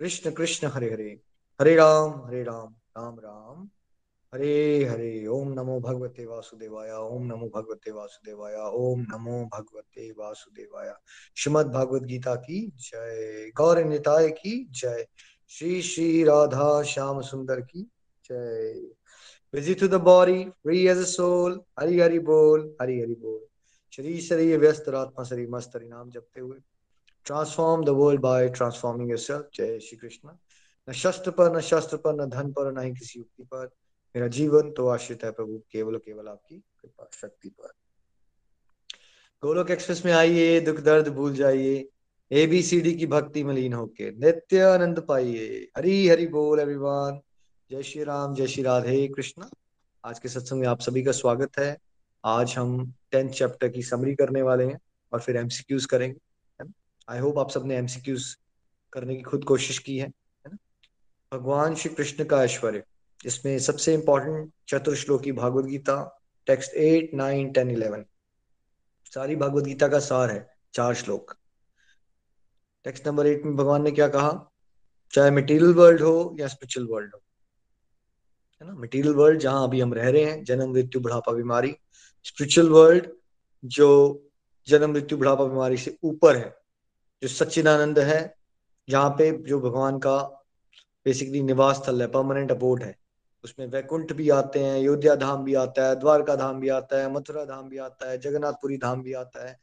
कृष्ण कृष्ण हरे हरे। हरे राम हरे राम राम राम। हरे हरे, ओम नमो भगवते वासुदेवाय, ओम नमो भगवते वासुदेवाय, ओम नमो भगवते वासुदेवाय। श्रीमद भागवत गीता की जय। गौर निताय की जय। श्री श्री राधा श्याम सुंदर की जय। Busy to the body, free as a soul Hari Hari बोल, हरि हरि बोल। शरीर शरीर व्यस्त आत्मा शरीर मस्त, हरि नाम जपते हुए। Transform the world by transforming yourself जय श्री कृष्ण न शस्त्र पर न शस्त्र पर न धन पर न ही किसी युक्ति पर मेरा जीवन तो आश्रित है प्रभु केवल केवल आपकी कृपा शक्ति पर गोलोक एक्सप्रेस में आइए दुख दर्द भूल जाइए एबीसीडी की भक्ति में लीन होके नित्य आनंद पाइए हरी हरि बोल एवरीवन जय श्री राम जय श्री राधे कृष्ण आज के सत्संग में आप सभी का स्वागत है आज हम टेंथ चैप्टर की समरी करने वाले हैं और फिर एमसीक्यूज करेंगे आई होप आप सबने एमसीक्यूज करने की खुद कोशिश की है ना? भगवान श्री कृष्ण का ऐश्वर्य इसमें सबसे important Chatushloki Bhagavat Gita text eight nine ten eleven सारी भागवत गीता का सार है, चार श्लोक। टेक्स्ट नंबर एट में भगवान ने क्या कहा? चाहे मटेरियल वर्ल्ड हो या स्पिरिचुअल वर्ल्ड हो, है ना? मटेरियल वर्ल्ड जहाँ अभी हम रह रहे हैं, जन्म, मृत्यु, बुढ़ापा, बीमारी। स्पिरिचुअल वर्ल्ड जो जन्म, मृत्यु, बुढ़ापा, बीमारी से ऊपर है जो सच्चिदानंद है जहाँ पे जो भगवान का बेसिकली निवास स्थल है परमानेंट अपोर्ट है, उसमें वैकुंठ भी आते हैं, अयोध्या धाम भी आता है, द्वारका धाम भी आता है, मथुरा धाम भी आता है, जगन्नाथपुरी धाम भी आता है,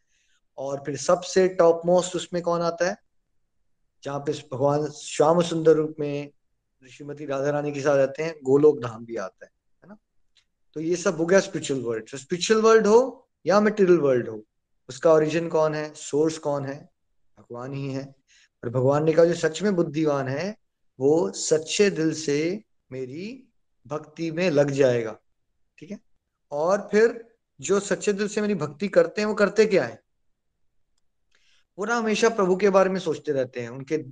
और फिर सबसे टॉप मोस्ट उसमें कौन आता है? जहाँ पे भगवान श्याम सुंदर रूप में श्रीमती राधा रानी के साथ रहते हैं, गोलोक धाम भी आता है है ना? तो ये सब हो गया स्पिरिचुअल वर्ल्ड स्पिरिचुअल वर्ल्ड हो या मेटेरियल वर्ल्ड हो, उसका ओरिजिन कौन है? सोर्स कौन है? भगवान ही है। और भगवान ने कहा, जो सच में बुद्धिवान है, वो सच्चे दिल से मेरी भक्ति में लग जाएगा। ठीक है? और फिर जो सच्चे दिल से मेरी भक्ति करते हैं, वो करते क्या है? वो ना हमेशा प्रभु के बारे में सोचते रहते हैं। उनके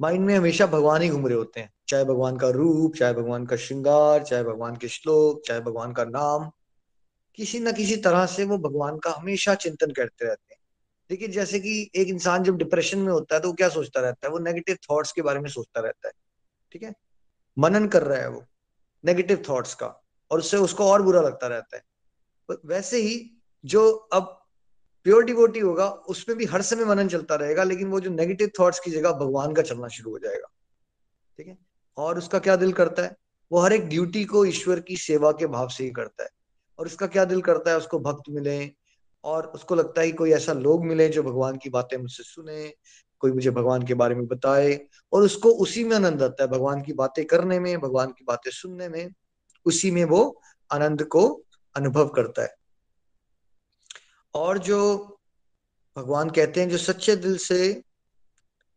माइंड में हमेशा भगवान ही घूम रहे होते हैं। चाहे भगवान का रूप, चाहे भगवान का श्रृंगार, चाहे भगवान के श्लोक, चाहे भगवान का नाम। किसी ना किसी तरह से वो भगवान का हमेशा चिंतन करते रहते हैं। देखिए जैसे कि एक इंसान जब डिप्रेशन में होता है तो वो क्या सोचता रहता है? वो नेगेटिव थॉट्स के बारे में सोचता रहता है, ठीक है? मनन कर रहा है वो नेगेटिव थॉट्स का, और उससे उसको और बुरा लगता रहता है। वैसे ही जो अब प्योर डिवोटी होगा, उसमें भी हर समय मनन चलता रहेगा, लेकिन वो जो नेगेटिव थॉट्स की जगह भगवान का चलना शुरू हो जाएगा, ठीक है? और उसका क्या दिल करता है? वो हर एक ड्यूटी को ईश्वर की सेवा के भाव से ही करता है, और उसका क्या दिल करता है? उसको भक्त मिले और उसको लगता है कि कोई ऐसा लोग मिले जो भगवान की बातें मुझसे सुने, कोई मुझे भगवान के बारे में बताए और उसको उसी में आनंद आता है, भगवान की बातें करने में, भगवान की बातें सुनने में, उसी में वो आनंद को अनुभव करता है। और जो भगवान कहते हैं, जो सच्चे दिल से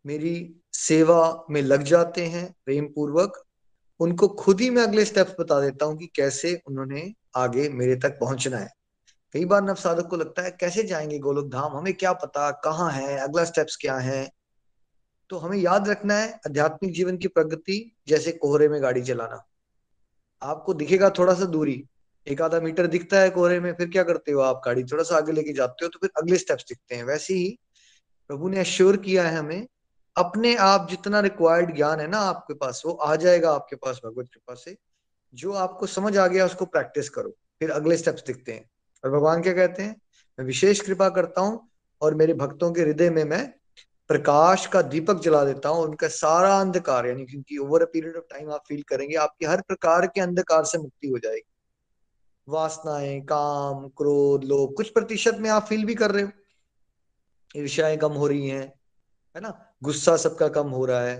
मेरी सेवा में लग जाते हैं प्रेम पूर्वक उनको खुद ही मैं अगले स्टेप्स बता देता हूँ कि कैसे उन्होंने आगे मेरे तक पहुँचना है। कई बार नव साधक को लगता है, कैसे जाएँगे गोलोक धाम? हमें क्या पता कहाँ है, अगला स्टेप्स क्या है? तो हमें याद रखना है आध्यात्मिक जीवन की प्रगति, जैसे कोहरे में गाड़ी चलाना। आपको दिखेगा थोड़ा सा दूरी। एक आधा मीटर दिखता है कोहरे में, फिर क्या करते हो आप गाड़ी? थोड़ा सा आगे लेके जाते हो तो फिर अगले स्टेप्स दिखते हैं। वैसे ही प्रभु ने अश्योर किया है हमें, अपने आप जितना रिक्वायर्ड ज्ञान है ना आपके पास, वो आ जाएगा आपके पास, भगवत कृपा से। जो आपको समझ आ गया, उसको प्रैक्टिस करो। फिर अगले स्टेप्स दिखते हैं। और भगवान क्या कहते हैं? मैं विशेष कृपा करता हूँ और मेरे भक्तों के हृदय में मैं प्रकाश का दीपक जला देता हूँ, उनका सारा अंधकार, यानी क्योंकि over a period of time आप फील करेंगे, आपकी हर प्रकार के अंधकार से मुक्ति हो जाएगी। वासनाएँ, काम, क्रोध, लोभ, कुछ प्रतिशत में आप फील भी कर रहे हो। ईर्ष्याएँ कम हो रही हैं, है ना? गुस्सा सबका कम हो रहा है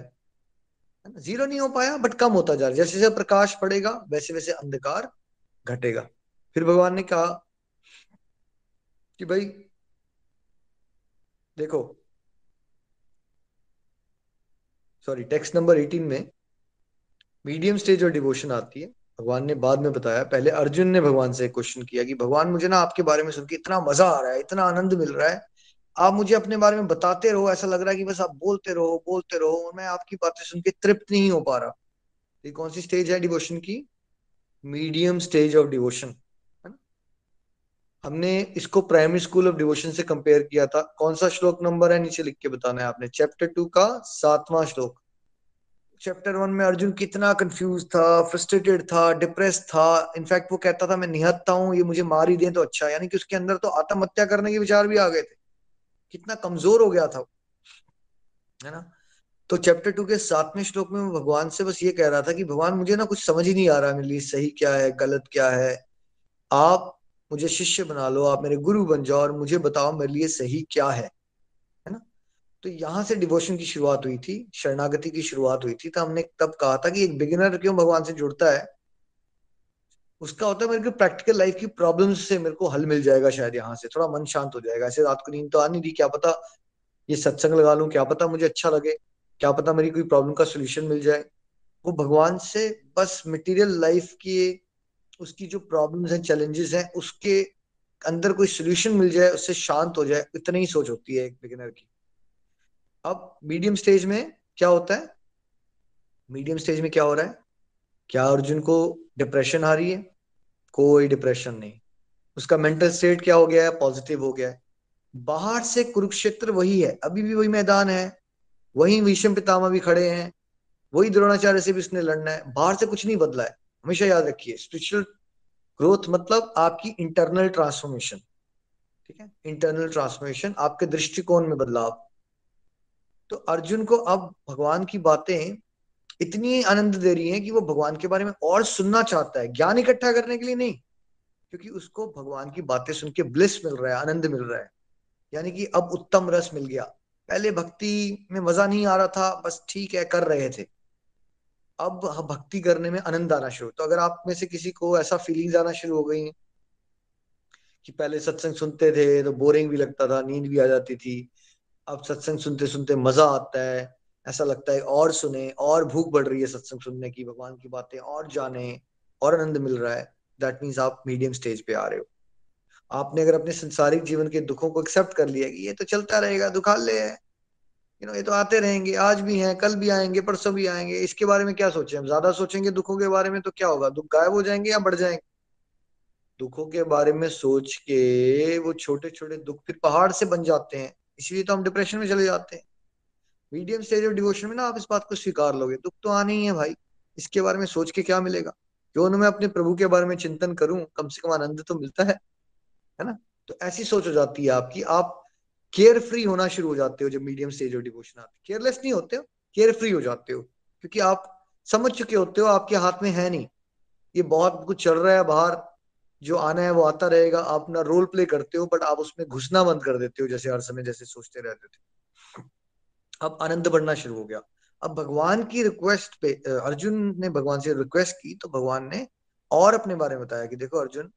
है ना? ज़ीरो नहीं हो पाया बट कम होता जा रहा है। जैसे जैसे प्रकाश पड़ेगा वैसे वैसे अंधकार घटेगा। फिर भगवान ने कहा कि भाई, देखो सॉरी टेक्स्ट नंबर 18 में मीडियम स्टेज और डिवोशन आती है। भगवान ने बाद में बताया, पहले अर्जुन ने भगवान से क्वेश्चन किया कि, भगवान, मुझे ना आपके बारे में सुन के इतना मज़ा आ रहा है, इतना आनंद मिल रहा है। आप मुझे अपने बारे में बताते रहो, ऐसा लग रहा है कि बस आप बोलते रहो बोलते रहो और मैं आपकी बातें सुन के तृप्त नहीं हो पा रहा। ये कौन सी स्टेज है डिवोशन की? मीडियम स्टेज ऑफ़ डिवोशन हमने इसको प्राइमरी स्कूल ऑफ़ डिवोशन से कंपेयर किया था। कौन सा श्लोक नंबर है? नीचे लिख के बताना है आपने। चैप्टर टू का सातवां श्लोक। चैप्टर वन में अर्जुन कितना कंफ्यूज था फ्रस्ट्रेटेड था डिप्रेस था। इनफैक्ट वो कहता था, मैं निहत्ता हूँ, ये मुझे मार ही दे तो अच्छा। यानी कि उसके अंदर तो आत्महत्या करने के विचार भी आ गए थे। कितना कमज़ोर हो गया था है ना? तो चैप्टर टू के सातवें श्लोक में भगवान से बस ये कह रहा था कि, भगवान, मुझे ना कुछ समझ ही नहीं आ रहा मेरे लिए, सही क्या है, गलत क्या है? आप मुझे शिष्य बना लो, आप मेरे गुरु बन जाओ और मुझे बताओ मेरे लिए सही क्या है। है ना? तो यहाँ से डिवोशन की शुरुआत हुई थी, शरणागति की शुरुआत हुई थी। तो हमने तब कहा था कि एक बिगिनर क्यों भगवान से जुड़ता है? उसका होता है मेरे को प्रैक्टिकल लाइफ की प्रॉब्लम से मेरे को हल मिल जाएगा शायद यहाँ से। थोड़ा मन शांत हो जाएगा। ऐसे रात को नींद तो आ नहीं रही क्या पता ये सत्संग लगा लूँ, क्या पता मुझे अच्छा लगे, क्या पता मेरी कोई प्रॉब्लम का सोल्यूशन मिल जाए। वो भगवान से बस मटेरियल लाइफ की उसकी जो प्रॉब्लम्स हैं चैलेंजेस हैं, उसके अंदर कोई सोल्यूशन मिल जाए, उससे शांत हो जाए इतनी ही सोच होती है एक बिगिनर की। अब मीडियम स्टेज में क्या होता है? मीडियम स्टेज में क्या हो रहा है? क्या अर्जुन को डिप्रेशन आ रही है? कोई डिप्रेशन नहीं। उसका मेंटल स्टेट क्या हो गया है? पॉजिटिव हो गया है। बाहर से कुरुक्षेत्र वही है। अभी भी वही मैदान है। वही विषम पितामा भी खड़े हैं। वही द्रोणाचार्य से भी उसने लड़ना है। बाहर से कुछ नहीं बदला है। हमेशा याद रखिए स्पिरिचुअल ग्रोथ मतलब आपकी इंटरनल ट्रांसफॉर्मेशन ठीक है? इंटरनल ट्रांसफॉर्मेशन आपके दृष्टिकोण में बदलाव। तो अर्जुन को अब भगवान की बातें इतनी आनंद दे रही है कि वो भगवान के बारे में और सुनना चाहता है, ज्ञान इकट्ठा करने के लिए नहीं, क्योंकि उसको भगवान की बातें सुन के ब्लिस मिल रहा है, आनंद मिल रहा है। यानी कि अब उत्तम रस मिल गया। पहले भक्ति में मज़ा नहीं आ रहा था, बस ठीक है, कर रहे थे। अब भक्ति करने में आनंद आना शुरू। तो अगर आप में से किसी को ऐसा फीलिंग्स आना शुरू हो गई कि पहले सत्संग सुनते थे तो बोरिंग भी लगता था, नींद भी आ जाती थी। अब सत्संग सुनते सुनते मज़ा आता है, ऐसा लगता है और सुने, और भूख बढ़ रही है सत्संग सुनने की, भगवान की बातें और जाने, और आनंद मिल रहा है। दैट मीन्स आप मीडियम स्टेज पे आ रहे हो। आपने अगर अपने संसारिक जीवन के दुखों को एक्सेप्ट कर लिया कि ये तो चलता रहेगा, दुखाल ले है। यू नो ये तो आते रहेंगे, आज भी हैं, कल भी आएँगे, परसों भी आएँगे। इसके बारे में क्या सोचे ज़्यादा सोचेंगे दुखों के बारे में तो क्या होगा? दुख गायब हो जाएँगे या बढ़ जाएँगे? दुखों के बारे में सोच के वो छोटे छोटे दुख फिर पहाड़ से बन जाते हैं। इसलिए तो हम डिप्रेशन में चले जाते हैं। मीडियम स्टेज ऑफ़ डिवोशन में ना आप इस बात को स्वीकार लोगे। दुख तो आने ही है भाई। इसके बारे में सोच के क्या मिलेगा? क्यों ना मैं अपने प्रभु के बारे में चिंतन करूँ? कम से कम आनंद तो मिलता है। है ना? तो ऐसी सोच हो जाती है आपकी। आप केयर फ्री होना शुरू हो जाते हो जब मीडियम स्टेज ऑफ़ डिवोशन आती केयरलेस नहीं होते हो केयर फ्री हो जाते हो। क्योंकि आप समझ चुके होते हो, आपके हाथ में है नहीं। ये बहुत कुछ चल रहा है बाहर, जो आना है वो आता रहेगा। आप अपना रोल प्ले करते हो बट आप उसमें घुसना बंद कर देते हो, जैसे हर समय जैसे सोचते रहते थे। अब आनंद बढ़ना शुरू हो गया। अब भगवान की रिक्वेस्ट पे अर्जुन ने भगवान से रिक्वेस्ट की तो भगवान ने और अपने बारे में बताया कि देखो अर्जुन,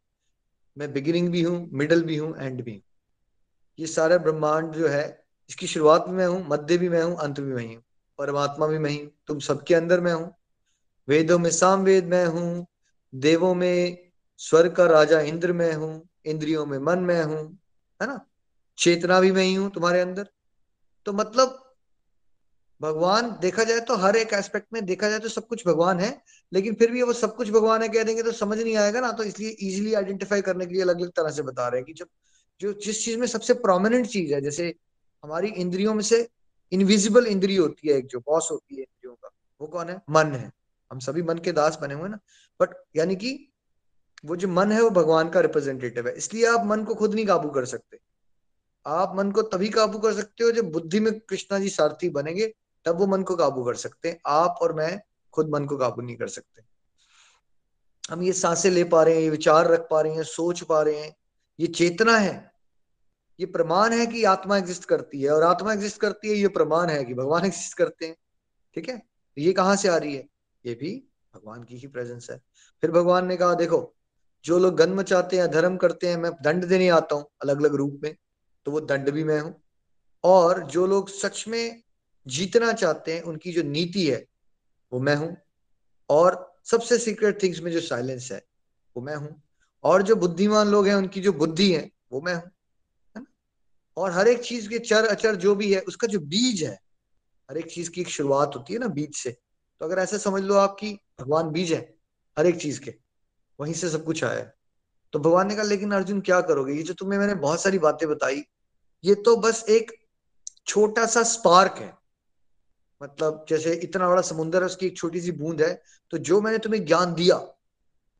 मैं बिगिनिंग भी हूँ मिडल भी हूँ एंड भी हूँ। ये सारा ब्रह्मांड जो है, इसकी शुरुआत भी मैं हूँ, मध्य भी मैं हूँ, अंत भी मैं हूँ परमात्मा भी मैं हूँ तुम सबके अंदर मैं हूँ। वेदों में साम वेद मैं हूँ। देवों में स्वर्ग का राजा इंद्र में हूँ। इंद्रियों में मन में हूँ। है ना? चेतना भी मैं ही हूँ तुम्हारे अंदर। तो मतलब भगवान, देखा जाए तो हर एक एस्पेक्ट में, देखा जाए तो सब कुछ भगवान है, लेकिन फिर भी वो सब कुछ भगवान है कह देंगे तो समझ नहीं आएगा ना तो इसलिए इजीली आइडेंटिफाई करने के लिए अलग अलग तरह से बता रहे हैं कि जब जो जिस चीज़ में सबसे प्रोमिनेंट चीज़ है, जैसे हमारी इंद्रियों में से इनविजिबल इंद्रिय होती है एक जो बॉस होती है इंद्रियों का, वो कौन है? मन है। हम सभी मन के दास बने हुए ना। बट यानी कि वो जो मन है, वो भगवान का रिप्रेजेंटेटिव है। इसलिए आप मन को खुद नहीं काबू कर सकते। आप मन को तभी काबू कर सकते हो जब बुद्धि में कृष्णा जी सारथी बनेंगे, तब वो मन को काबू कर सकते हैं। आप और मैं खुद मन को काबू नहीं कर सकते। हम ये साँसें ले पा रहे हैं, ये विचार रख पा रहे हैं, सोच पा रहे हैं। ये चेतना है। ये प्रमाण है कि आत्मा एग्जिस्ट करती है, और आत्मा एग्जिस्ट करती है, ये प्रमाण है कि भगवान एग्जिस्ट करते हैं। ठीक है? ये कहाँ से आ रही है? ये भी भगवान की ही प्रेजेंस है। फिर भगवान ने कहा, देखो, जो लोग गन मचाते हैं धर्म करते हैं, मैं दंड देने आता हूँ अलग अलग रूप में तो वो दंड भी मैं हूँ। और जो लोग सच में जीतना चाहते हैं, उनकी जो नीति है, वो मैं हूँ। और सबसे सीक्रेट थिंग्स में जो साइलेंस है, वो मैं हूँ। और जो बुद्धिमान लोग हैं, उनकी जो बुद्धि है, वो मैं हूँ। और हर एक चीज़ के चर अचर जो भी है, उसका जो बीज है, हर एक चीज़ की एक शुरुआत होती है ना बीज से। तो अगर ऐसे समझ लो आपकी भगवान बीज है हर एक चीज़ के, वहीं से सब कुछ आया है। तो भगवान ने कहा, लेकिन अर्जुन क्या करोगे? ये जो तुम्हें मैंने बहुत सारी बातें बताई, ये तो बस एक छोटा सा स्पार्क है। मतलब जैसे इतना बड़ा समुन्द्र है, उसकी एक छोटी सी बूंद है तो जो मैंने तुम्हें ज्ञान दिया,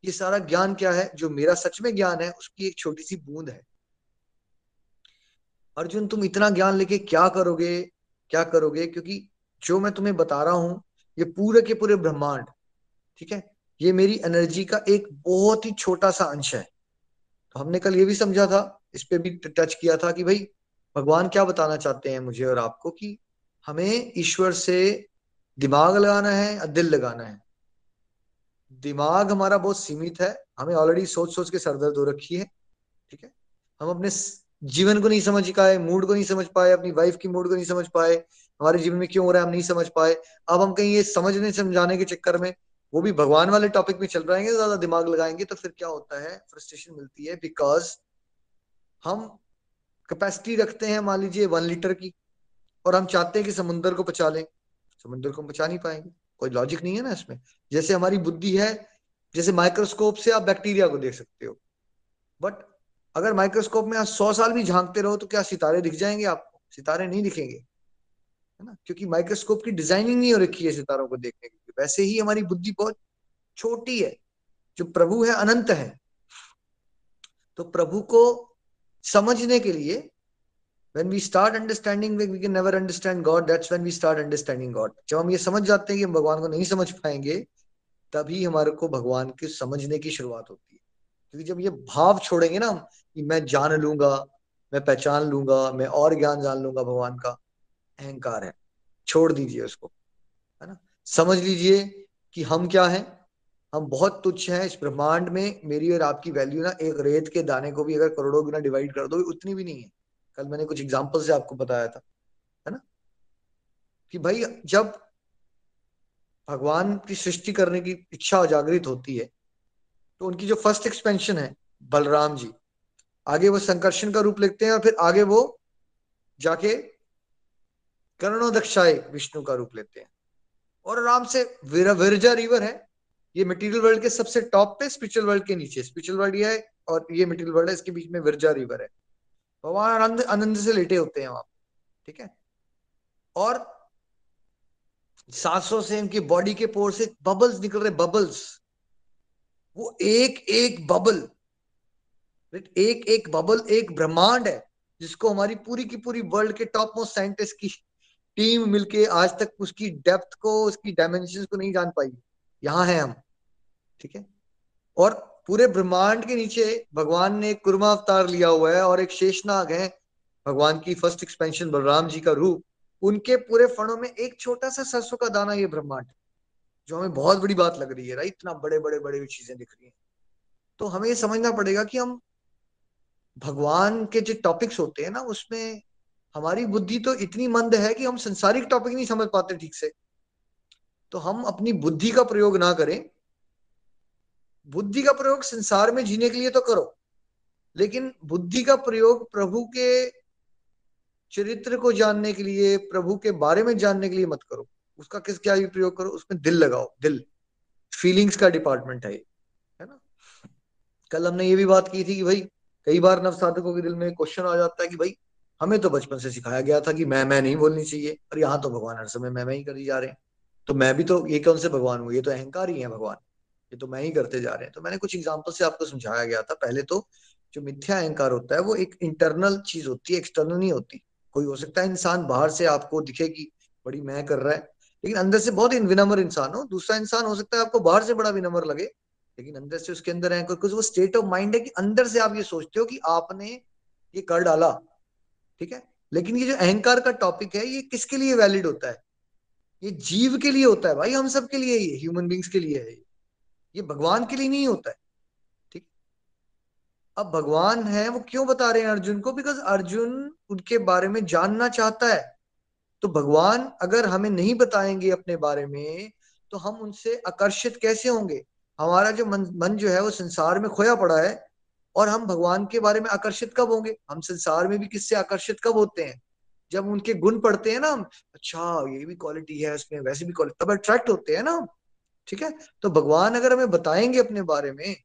ये सारा ज्ञान क्या है? जो मेरा सच में ज्ञान है, उसकी एक छोटी सी बूंद है। अर्जुन, तुम इतना ज्ञान लेके क्या करोगे? क्या करोगे? क्योंकि जो मैं तुम्हें बता रहा हूँ, ये पूरे के पूरे ब्रह्मांड, ठीक है? ये मेरी एनर्जी का एक बहुत ही छोटा सा अंश है। तो हमने कल ये भी समझा था, इस पे भी टच किया था कि भाई, भगवान क्या बताना चाहते हैं मुझे और आपको कि हमें ईश्वर से दिमाग लगाना है या दिल लगाना है। दिमाग हमारा बहुत सीमित है, हमें ऑलरेडी सोच सोच के सरदर्द हो रखी है, ठीक है? हम अपने जीवन को नहीं समझ पाए मूड को नहीं समझ पाए, अपनी वाइफ की मूड को नहीं समझ पाए, हमारे जीवन में क्यों हो रहा है हम नहीं समझ पाए। अब हम कहीं ये समझने, समझाने के चक्कर में वो भी भगवान वाले टॉपिक में चल रहेंगे ज़्यादा दिमाग लगाएँगे तो फिर क्या होता है? फ्रस्ट्रेशन मिलती है बिकॉज़ हम कैपेसिटी रखते हैं, मान लीजिए वन लीटर की, और हम चाहते हैं कि समुन्द्र को बचा लें। समुन्द्र को बचा नहीं पाएँगे। कोई लॉजिक नहीं है ना इसमें। जैसे हमारी बुद्धि है, जैसे माइक्रोस्कोप से आप बैक्टीरिया को देख सकते हो। बट अगर माइक्रोस्कोप में आप सौ साल भी झांकते रहो तो क्या सितारे दिख जाएँगे आपको सितारे नहीं दिखेंगे, है ना? क्योंकि माइक्रोस्कोप की डिज़ाइनिंग नहीं हो रखी है सितारों को देखने की वैसे ही हमारी बुद्धि बहुत छोटी है। जो प्रभु है, अनंत है। तो प्रभु को समझने के लिए, when we start understanding, we can never understand god. That's when we start understanding god. जब हम ये समझ जाते हैं कि हम भगवान को नहीं समझ पाएँगे, तभी हमारे को भगवान के समझने की शुरुआत होती है। क्योंकि जब ये भाव छोड़ेंगे ना हम कि मैं जान लूँगा, मैं पहचान लूँगा, मैं और ज्ञान जान लूँगा भगवान का, अहंकार है। छोड़ दीजिए उसको, है ना? समझ लीजिए कि हम क्या हैं? हम बहुत तुच्छ हैं। इस ब्रह्मांड में मेरी और आपकी वैल्यू ना एक रेत के दाने को भी अगर करोड़ों गुना डिवाइड कर दो उतनी भी नहीं है। कल मैंने कुछ एग्ज़ाम्पल से आपको बताया था, है ना? कि भाई जब भगवान की सृष्टि करने की इच्छा जागृत होती है तो उनकी जो फ़र्स्ट एक्सपेंशन है, बलराम जी, आगे वो संकर्षण का रूप लेते हैं और फिर आगे वो जाके कर्णोदक्षाय विष्णु का रूप लेते हैं। और आराम से विरजा रिवर है, ये मटेरियल वर्ल्ड के सबसे टॉप पे स्पिरिचुअल वर्ल्ड के नीचे। स्पिरिचुअल वर्ल्ड ये है और ये मटेरियल वर्ल्ड है, इसके बीच में विरजा रिवर है। भगवान आनंद आनंद से लेटे होते हैं वहाँ ठीक है? और सांसों से उनकी बॉडी के पोर से बबल्स निकल रहे बबल्स वो एक एक बबल एक एक बबल एक ब्रह्मांड है, जिसको हमारी पूरी की पूरी वर्ल्ड के टॉप मोस्ट साइंटिस्ट की टीम मिलके आज तक उसकी डेप्थ को, उसकी डायमेंशन को नहीं जान पाई। यहाँ है हम, ठीक है? और पूरे ब्रह्मांड के नीचे भगवान ने कुर्मा अवतार लिया हुआ है और एक शेषनाग है, भगवान की फ़र्स्ट एक्सपेंशन बलराम जी का रूप। उनके पूरे फणों में एक छोटा सा सरसों का दाना ये ब्रह्मांड जो हमें बहुत बड़ी बात लग रही है राइट इतना बड़े बड़े बड़े चीज़ें दिख रही हैं। तो हमें ये समझना पड़ेगा कि हम भगवान के जो टॉपिक्स होते हैं ना, उसमें हमारी बुद्धि तो इतनी मंद है कि हम संसारिक टॉपिक नहीं समझ पाते ठीक से। तो हम अपनी बुद्धि का प्रयोग ना करें। बुद्धि का प्रयोग संसार में जीने के लिए तो करो, लेकिन बुद्धि का प्रयोग प्रभु के चरित्र को जानने के लिए, प्रभु के बारे में जानने के लिए मत करो। उसका किस क्या प्रयोग करो, उसमें दिल लगाओ, दिल। फीलिंग्स का डिपार्टमेंट है है ना? कल हमने ये भी बात की थी कि भाई, कई बार नव साधकों के दिल में क्वेश्चन आ जाता है कि भाई, हमें तो बचपन से सिखाया गया था कि मैं मैं नहीं बोलनी चाहिए, और यहाँ तो भगवान हर समय मैं मैं ही करी जा रहे हैं। तो मैं भी तो ये कौन से भगवान हूँ? ये तो अहंकार ही है भगवान। ये तो मैं ही करते जा रहे हैं। तो मैंने कुछ एग्ज़ाम्पल से आपको समझाया गया था। पहले तो जो मिथ्या अहंकार होता है, वो एक इंटरनल चीज़ होती है एक्सटर्नल नहीं होती। कोई हो सकता है इंसान बाहर से आपको दिखे कि, बड़ी मैं कर रहा है। लेकिन अंदर से बहुत ही विनम्र इंसान हो। दूसरा इंसान हो सकता है आपको बाहर से बड़ा विनम्र लगे, लेकिन अंदर से उसके अंदर है कुछ वो स्टेट ऑफ़ माइंड है कि अंदर से आप ये सोचते हो कि आपने ये कर डाला, ठीक है? लेकिन ये जो अहंकार का टॉपिक है, ये किसके लिए वैलिड होता है? ये जीव के लिए होता है भाई, हम सब के लिए ये ह्यूमन बींग्स के लिए है ये। भगवान के लिए नहीं होता है, ठीक? अब भगवान है, वो क्यों बता रहे हैं अर्जुन को? बिकॉज़ अर्जुन उनके बारे में जानना चाहता है। तो भगवान अगर हमें नहीं बताएँगे अपने बारे में तो हम उनसे आकर्षित कैसे होंगे? हमारा जो मन मन जो है वो संसार में खोया पड़ा है, और हम भगवान के बारे में आकर्षित कब होंगे? हम संसार में भी किससे आकर्षित कब होते हैं? जब उनके गुण पढ़ते हैं ना हम अच्छा ये भी क्वालिटी है उसमें, वैसे भी क्वालिटी तब अट्रैक्ट होते हैं ना ठीक है? तो भगवान अगर हमें बताएँगे अपने बारे में,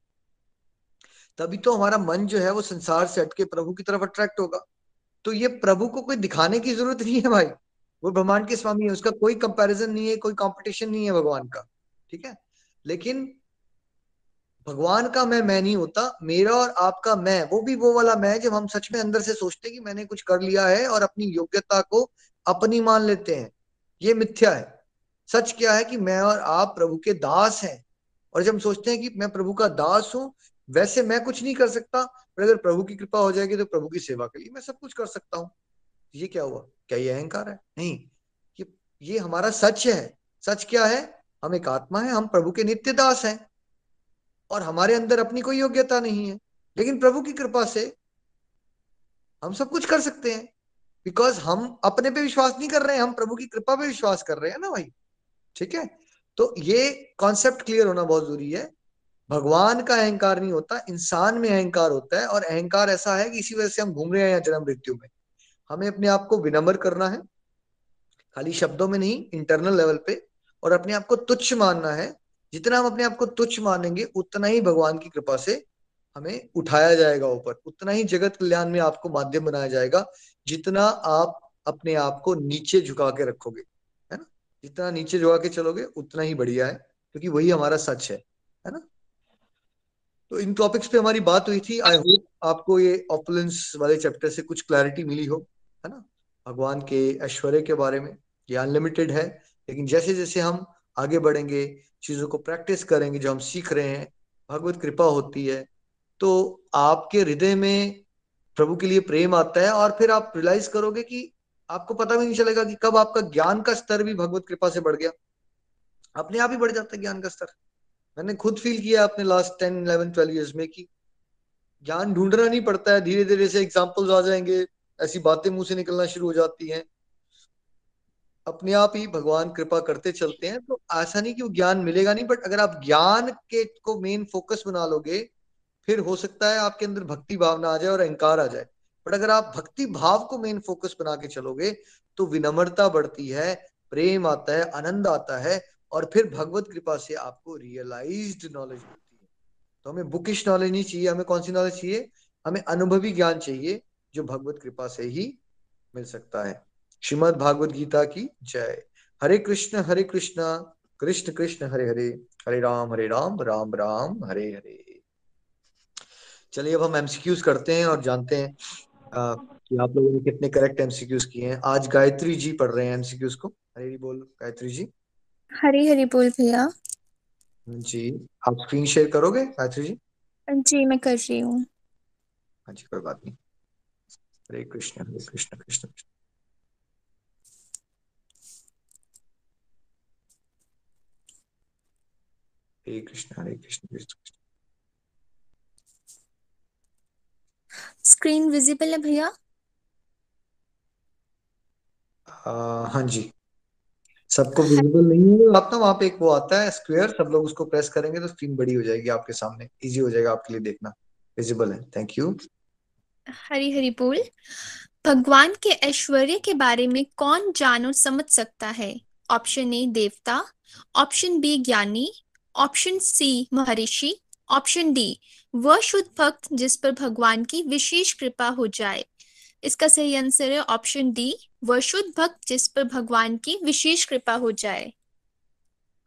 तभी तो हमारा मन जो है वो संसार से हटके प्रभु की तरफ़ अट्रैक्ट होगा। तो ये प्रभु को कोई दिखाने की ज़रूरत नहीं है भाई। वो ब्रह्मांड के स्वामी है, उसका कोई कंपैरिजन नहीं है, कोई कंपटीशन नहीं है भगवान का, ठीक है? लेकिन भगवान का मैं मैं नहीं होता, मेरा और आपका मैं, वो भी वो वाला मैं, जब हम सच में अंदर से सोचते कि मैंने कुछ कर लिया है और अपनी योग्यता को अपनी मान लेते हैं, ये मिथ्या है। सच क्या है कि मैं और आप प्रभु के दास हैं, और जब हम सोचते हैं कि मैं प्रभु का दास हूँ, वैसे मैं कुछ नहीं कर सकता, पर अगर प्रभु की कृपा हो जाएगी तो प्रभु की सेवा के लिए मैं सब कुछ कर सकता हूँ। ये क्या हुआ? क्या ये अहंकार है? नहीं। ये ये हमारा सच है। सच क्या है? हम एक आत्मा है, हम प्रभु के नित्य दास हैं। और हमारे अंदर अपनी कोई योग्यता नहीं है। लेकिन प्रभु की कृपा से हम सब कुछ कर सकते हैं। बिकॉज़ हम अपने पे विश्वास नहीं कर रहे हैं, हम प्रभु की कृपा पे विश्वास कर रहे हैं ना भाई? ठीक है? तो ये कॉन्सेप्ट क्लियर होना बहुत ज़रूरी है। भगवान का अहंकार नहीं होता, इंसान में अहंकार होता है। और अहंकार ऐसा है कि इसी वजह से हम घूम रहे हैं या जन्म मृत्यु में। हमें अपने आप को विनम्र करना है, खाली शब्दों में नहीं इंटरनल लेवल पे, और अपने आप को तुच्छ मानना है। जितना हम अपने आप को तुच्छ मानेंगे, उतना ही भगवान की कृपा से हमें उठाया जाएगा ऊपर। उतना ही जगत कल्याण में आपको माध्यम बनाया जाएगा, जितना आप अपने आप को नीचे झुका के रखोगे, है ना? जितना नीचे झुका के चलोगे, उतना ही बढ़िया है, क्योंकि वही हमारा सच है है ना? तो इन टॉपिक्स पे हमारी बात हुई थी। आई होप आपको ये ऑपुलेंस वाले चैप्टर से कुछ क्लैरिटी मिली हो। है ना? भगवान के ऐश्वर्य के बारे में। ये अनलिमिटेड है, लेकिन जैसे जैसे हम आगे बढ़ेंगे, चीज़ों को प्रैक्टिस करेंगे, जो हम सीख रहे हैं, भगवत कृपा होती है तो आपके हृदय में प्रभु के लिए प्रेम आता है और फिर आप रियलाइज़ करोगे कि आपको पता भी नहीं चलेगा कि कब आपका ज्ञान का स्तर भी भगवत कृपा से बढ़ गया। अपने आप ही बढ़ जाता है ज्ञान का स्तर। मैंने खुद फील किया अपने last ten eleven twelve years में कि ज्ञान ढूंढना नहीं पड़ता है धीरे धीरे से एग्जाम्पल्स आ जाएँगे ऐसी बातें मुँह से निकलना शुरू हो जाती हैं। अपने आप ही भगवान कृपा करते चलते हैं तो ऐसा नहीं कि वो ज्ञान मिलेगा नहीं बट अगर आप ज्ञान के को मेन फोकस बना लोगे, फिर हो सकता है आपके अंदर भक्ति भावना आ जाए और अहंकार आ जाए। बट अगर आप भक्ति भाव को मेन फोकस बना के चलोगे तो विनम्रता बढ़ती है, प्रेम आता है, आनंद आता है, और फिर भगवत कृपा से आपको रियलाइज्ड नॉलेज मिलती है। तो हमें बुकिश नॉलेज नहीं चाहिए, हमें कौन सी नॉलेज चाहिए? हमें अनुभवी ज्ञान चाहिए जो भगवत कृपा से ही मिल सकता है। श्रीमद भागवत गीता की जय। हरे कृष्ण हरे कृष्ण कृष्ण कृष्ण हरे हरे हरे राम हरे राम राम राम हरे हरे। चलिए अब हम एमसीक्यूज करते हैं और जानते हैं आ, कि आप लोगों ने कितने करेक्ट एमसीक्यूज किए हैं। आज गायत्री जी पढ़ रहे हैं एमसीक्यूज को। हरे हरी बोल गायत्री जी। हरी हरी बोल भैया। जी आप स्क्रीन शेयर करोगे गायत्री जी? जी मैं कर रही हूँ। हाँ जी कोई बात नहीं। हरे कृष्ण हरे कृष्ण कृष्ण कृष्ण। हरे कृष्ण हरे कृष्ण कृष्ण। स्क्रीन विजिबल है भैया? हाँ जी। सबको विजिबल नहीं है आप ना वहाँ पे एक वो आता है स्क्वायर सब लोग उसको प्रेस करेंगे तो स्क्रीन बड़ी हो जाएगी आपके सामने इजी हो जाएगा आपके लिए देखना। विजिबल है थैंक यू हरी हरी बोल। भगवान के ऐश्वर्य के बारे में कौन जान और समझ सकता है? ऑप्शन ए, देवता। ऑप्शन बी, ज्ञानी। ऑप्शन सी, महर्षि। ऑप्शन डी, वह शुद्ध भक्त जिस पर भगवान की विशेष कृपा हो जाए। इसका सही आंसर है ऑप्शन डी, वह शुद्ध भक्त जिस पर भगवान की विशेष कृपा हो जाए।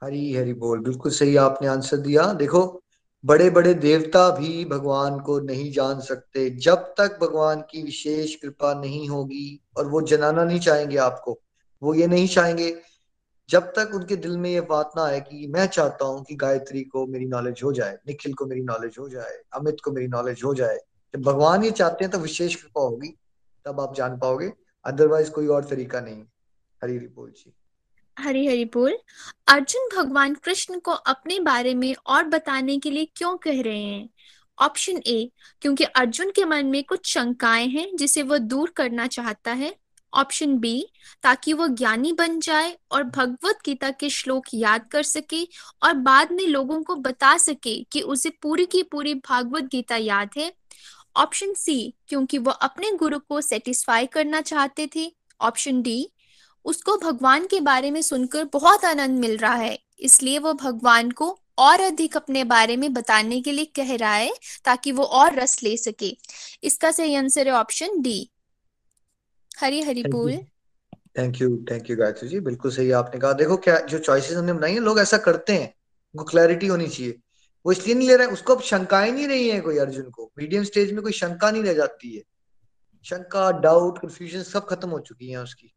हरी हरी बोल, बिल्कुल सही आपने आंसर दिया। देखो बड़े बड़े देवता भी भगवान को नहीं जान सकते। जब तक भगवान की विशेष कृपा नहीं होगी, और वो जनाना नहीं चाहेंगे आपको, वो ये नहीं चाहेंगे, जब तक उनके दिल में ये बात ना आए कि मैं चाहता हूँ कि गायत्री को मेरी नॉलेज हो जाए, निखिल को मेरी नॉलेज हो जाए, अमित को मेरी नॉलेज हो जाए, जब भगवान ये चाहते हैं तो विशेष कृपा होगी, तब आप जान पाओगे अदरवाइज़ कोई और तरीका नहीं। हरी बोल जी। हरी हरी बोल। अर्जुन भगवान कृष्ण को अपने बारे में और बताने के लिए क्यों कह रहे हैं? ऑप्शन ए, क्योंकि अर्जुन के मन में कुछ शंकाएँ हैं जिसे वो दूर करना चाहता है। ऑप्शन बी, ताकि वो ज्ञानी बन जाए और भगवत गीता के श्लोक याद कर सके और बाद में लोगों को बता सके कि उसे पूरी की पूरी भागवत गीता याद है। ऑप्शन सी, क्योंकि वह अपने गुरु को सेटिस्फाई करना चाहते थे। ऑप्शन डी उसको भगवान के बारे में सुनकर बहुत आनंद मिल रहा है। इसलिए वो भगवान को और अधिक अपने बारे में बताने के लिए कह रहा है ताकि वो और रस ले सके। इसका सही आंसर है ऑप्शन डी हरी हरी बोल। Thank you thank you Gayatri ji. बिल्कुल सही आपने कहा। देखो क्या जो चॉइसेस हमने बनाई है लोग ऐसा करते हैं। उनको क्लैरिटी होनी चाहिए। वो इसलिए नहीं ले रहे उसको अब शंकाएँ नहीं रही है कोई अर्जुन को। मीडियम स्टेज में कोई शंका नहीं रह जाती है। शंका डाउट कंफ्यूजन सब खत्म हो चुकी है उसकी।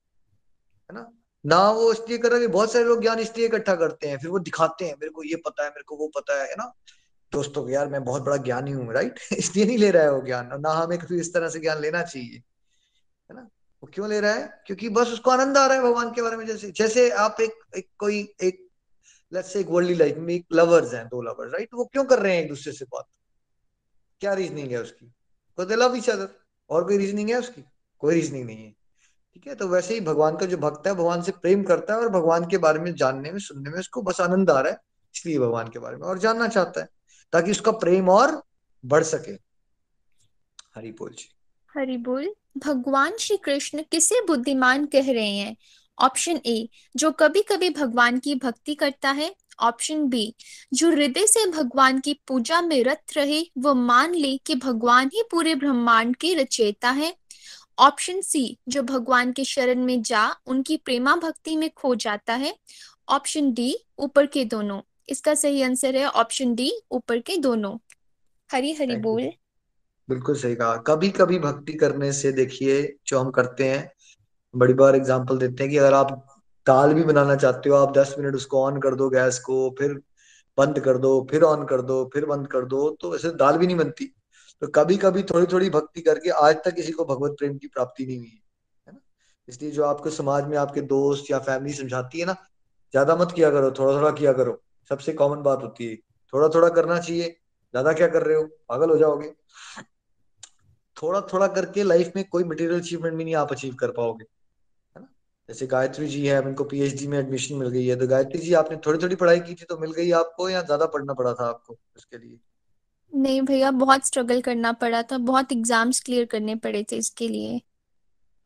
है ना? ना वो इसलिए कर रहा बहुत सारे लोग ज्ञान इसलिए इकट्ठा करते हैं फिर वो दिखाते हैं मेरे को ये पता है मेरे को वो पता है है ना? दोस्तों यार मैं बहुत बड़ा ज्ञानी हूँ राइट इसलिए नहीं ले रहा है वो ज्ञान और ना हमें कभी इस तरह से ज्ञान लेना चाहिए है ना? वो क्यों ले रहा है? क्योंकि बस उसको आनंद आ रहा है भगवान के बारे में जैसे जैसे आप एक, एक कोई एक लेट्स से एक वर्ल्डली लाइफ में एक लवर्स हैं दो लवर्स राइट वो क्यों कर रहे हैं एक दूसरे से बात? क्या रीजनिंग है उसकी? लव इच अदर और कोई रीजनिंग है उसकी? कोई रीजनिंग नहीं है। ठीक है? तो वैसे ही भगवान का जो भक्त है, भगवान से प्रेम करता है और भगवान के बारे में जानने में, सुनने में उसको बस आनंद आ रहा है, इसलिए भगवान के बारे में और जानना चाहता है, ताकि उसका प्रेम और बढ़ सके। हरि बोल जी। हरि बोल। भगवान श्री कृष्ण किसे बुद्धिमान कह रहे हैं? ऑप्शन ए, जो कभी कभी भगवान की भक्ति करता है। ऑप्शन बी, जो हृदय से भगवान की पूजा में रत रहे, वो मान ले कि भगवान ही पूरे ब्रह्मांड के रचयिता है। ऑप्शन सी जो भगवान के शरण में जा उनकी प्रेमा भक्ति में खो जाता है। ऑप्शन डी ऊपर के दोनों। इसका सही आंसर है ऑप्शन डी ऊपर के दोनों। हरी हरी बोल। बिल्कुल सही कहा। कभी कभी भक्ति करने से देखिए जो हम करते हैं बड़ी बार एग्जांपल देते हैं कि अगर आप दाल भी बनाना चाहते हो आप दस मिनट उसको ऑन कर दो गैस को फिर बंद कर दो फिर ऑन कर दो फिर बंद कर दो तो वैसे दाल भी नहीं बनती। तो कभी कभी थोड़ी थोड़ी भक्ति करके आज तक किसी को भगवत प्रेम की प्राप्ति नहीं हुई है ना? इसलिए जो आपको समाज में आपके दोस्त या फैमिली समझाती है ना, ज़्यादा मत किया करो थोड़ा थोड़ा किया करो। सबसे कॉमन बात होती है थोड़ा थोड़ा करना चाहिए, ज़्यादा क्या कर रहे हो? पागल हो जाओगे। थोड़ा थोड़ा करके लाइफ में कोई मटेरियल अचीवमेंट भी नहीं आप अचीव कर पाओगे, है ना? जैसे गायत्री जी है उनको पीएचडी में एडमिशन मिल गई है तो गायत्री जी, आपने थोड़ी थोड़ी पढ़ाई की थी तो मिल गई आपको या ज़्यादा पढ़ना पड़ा था आपको उसके लिए? नहीं भैया बहुत स्ट्रगल करना पड़ा था बहुत एग्ज़ाम्स क्लियर करने पड़े थे इसके लिए।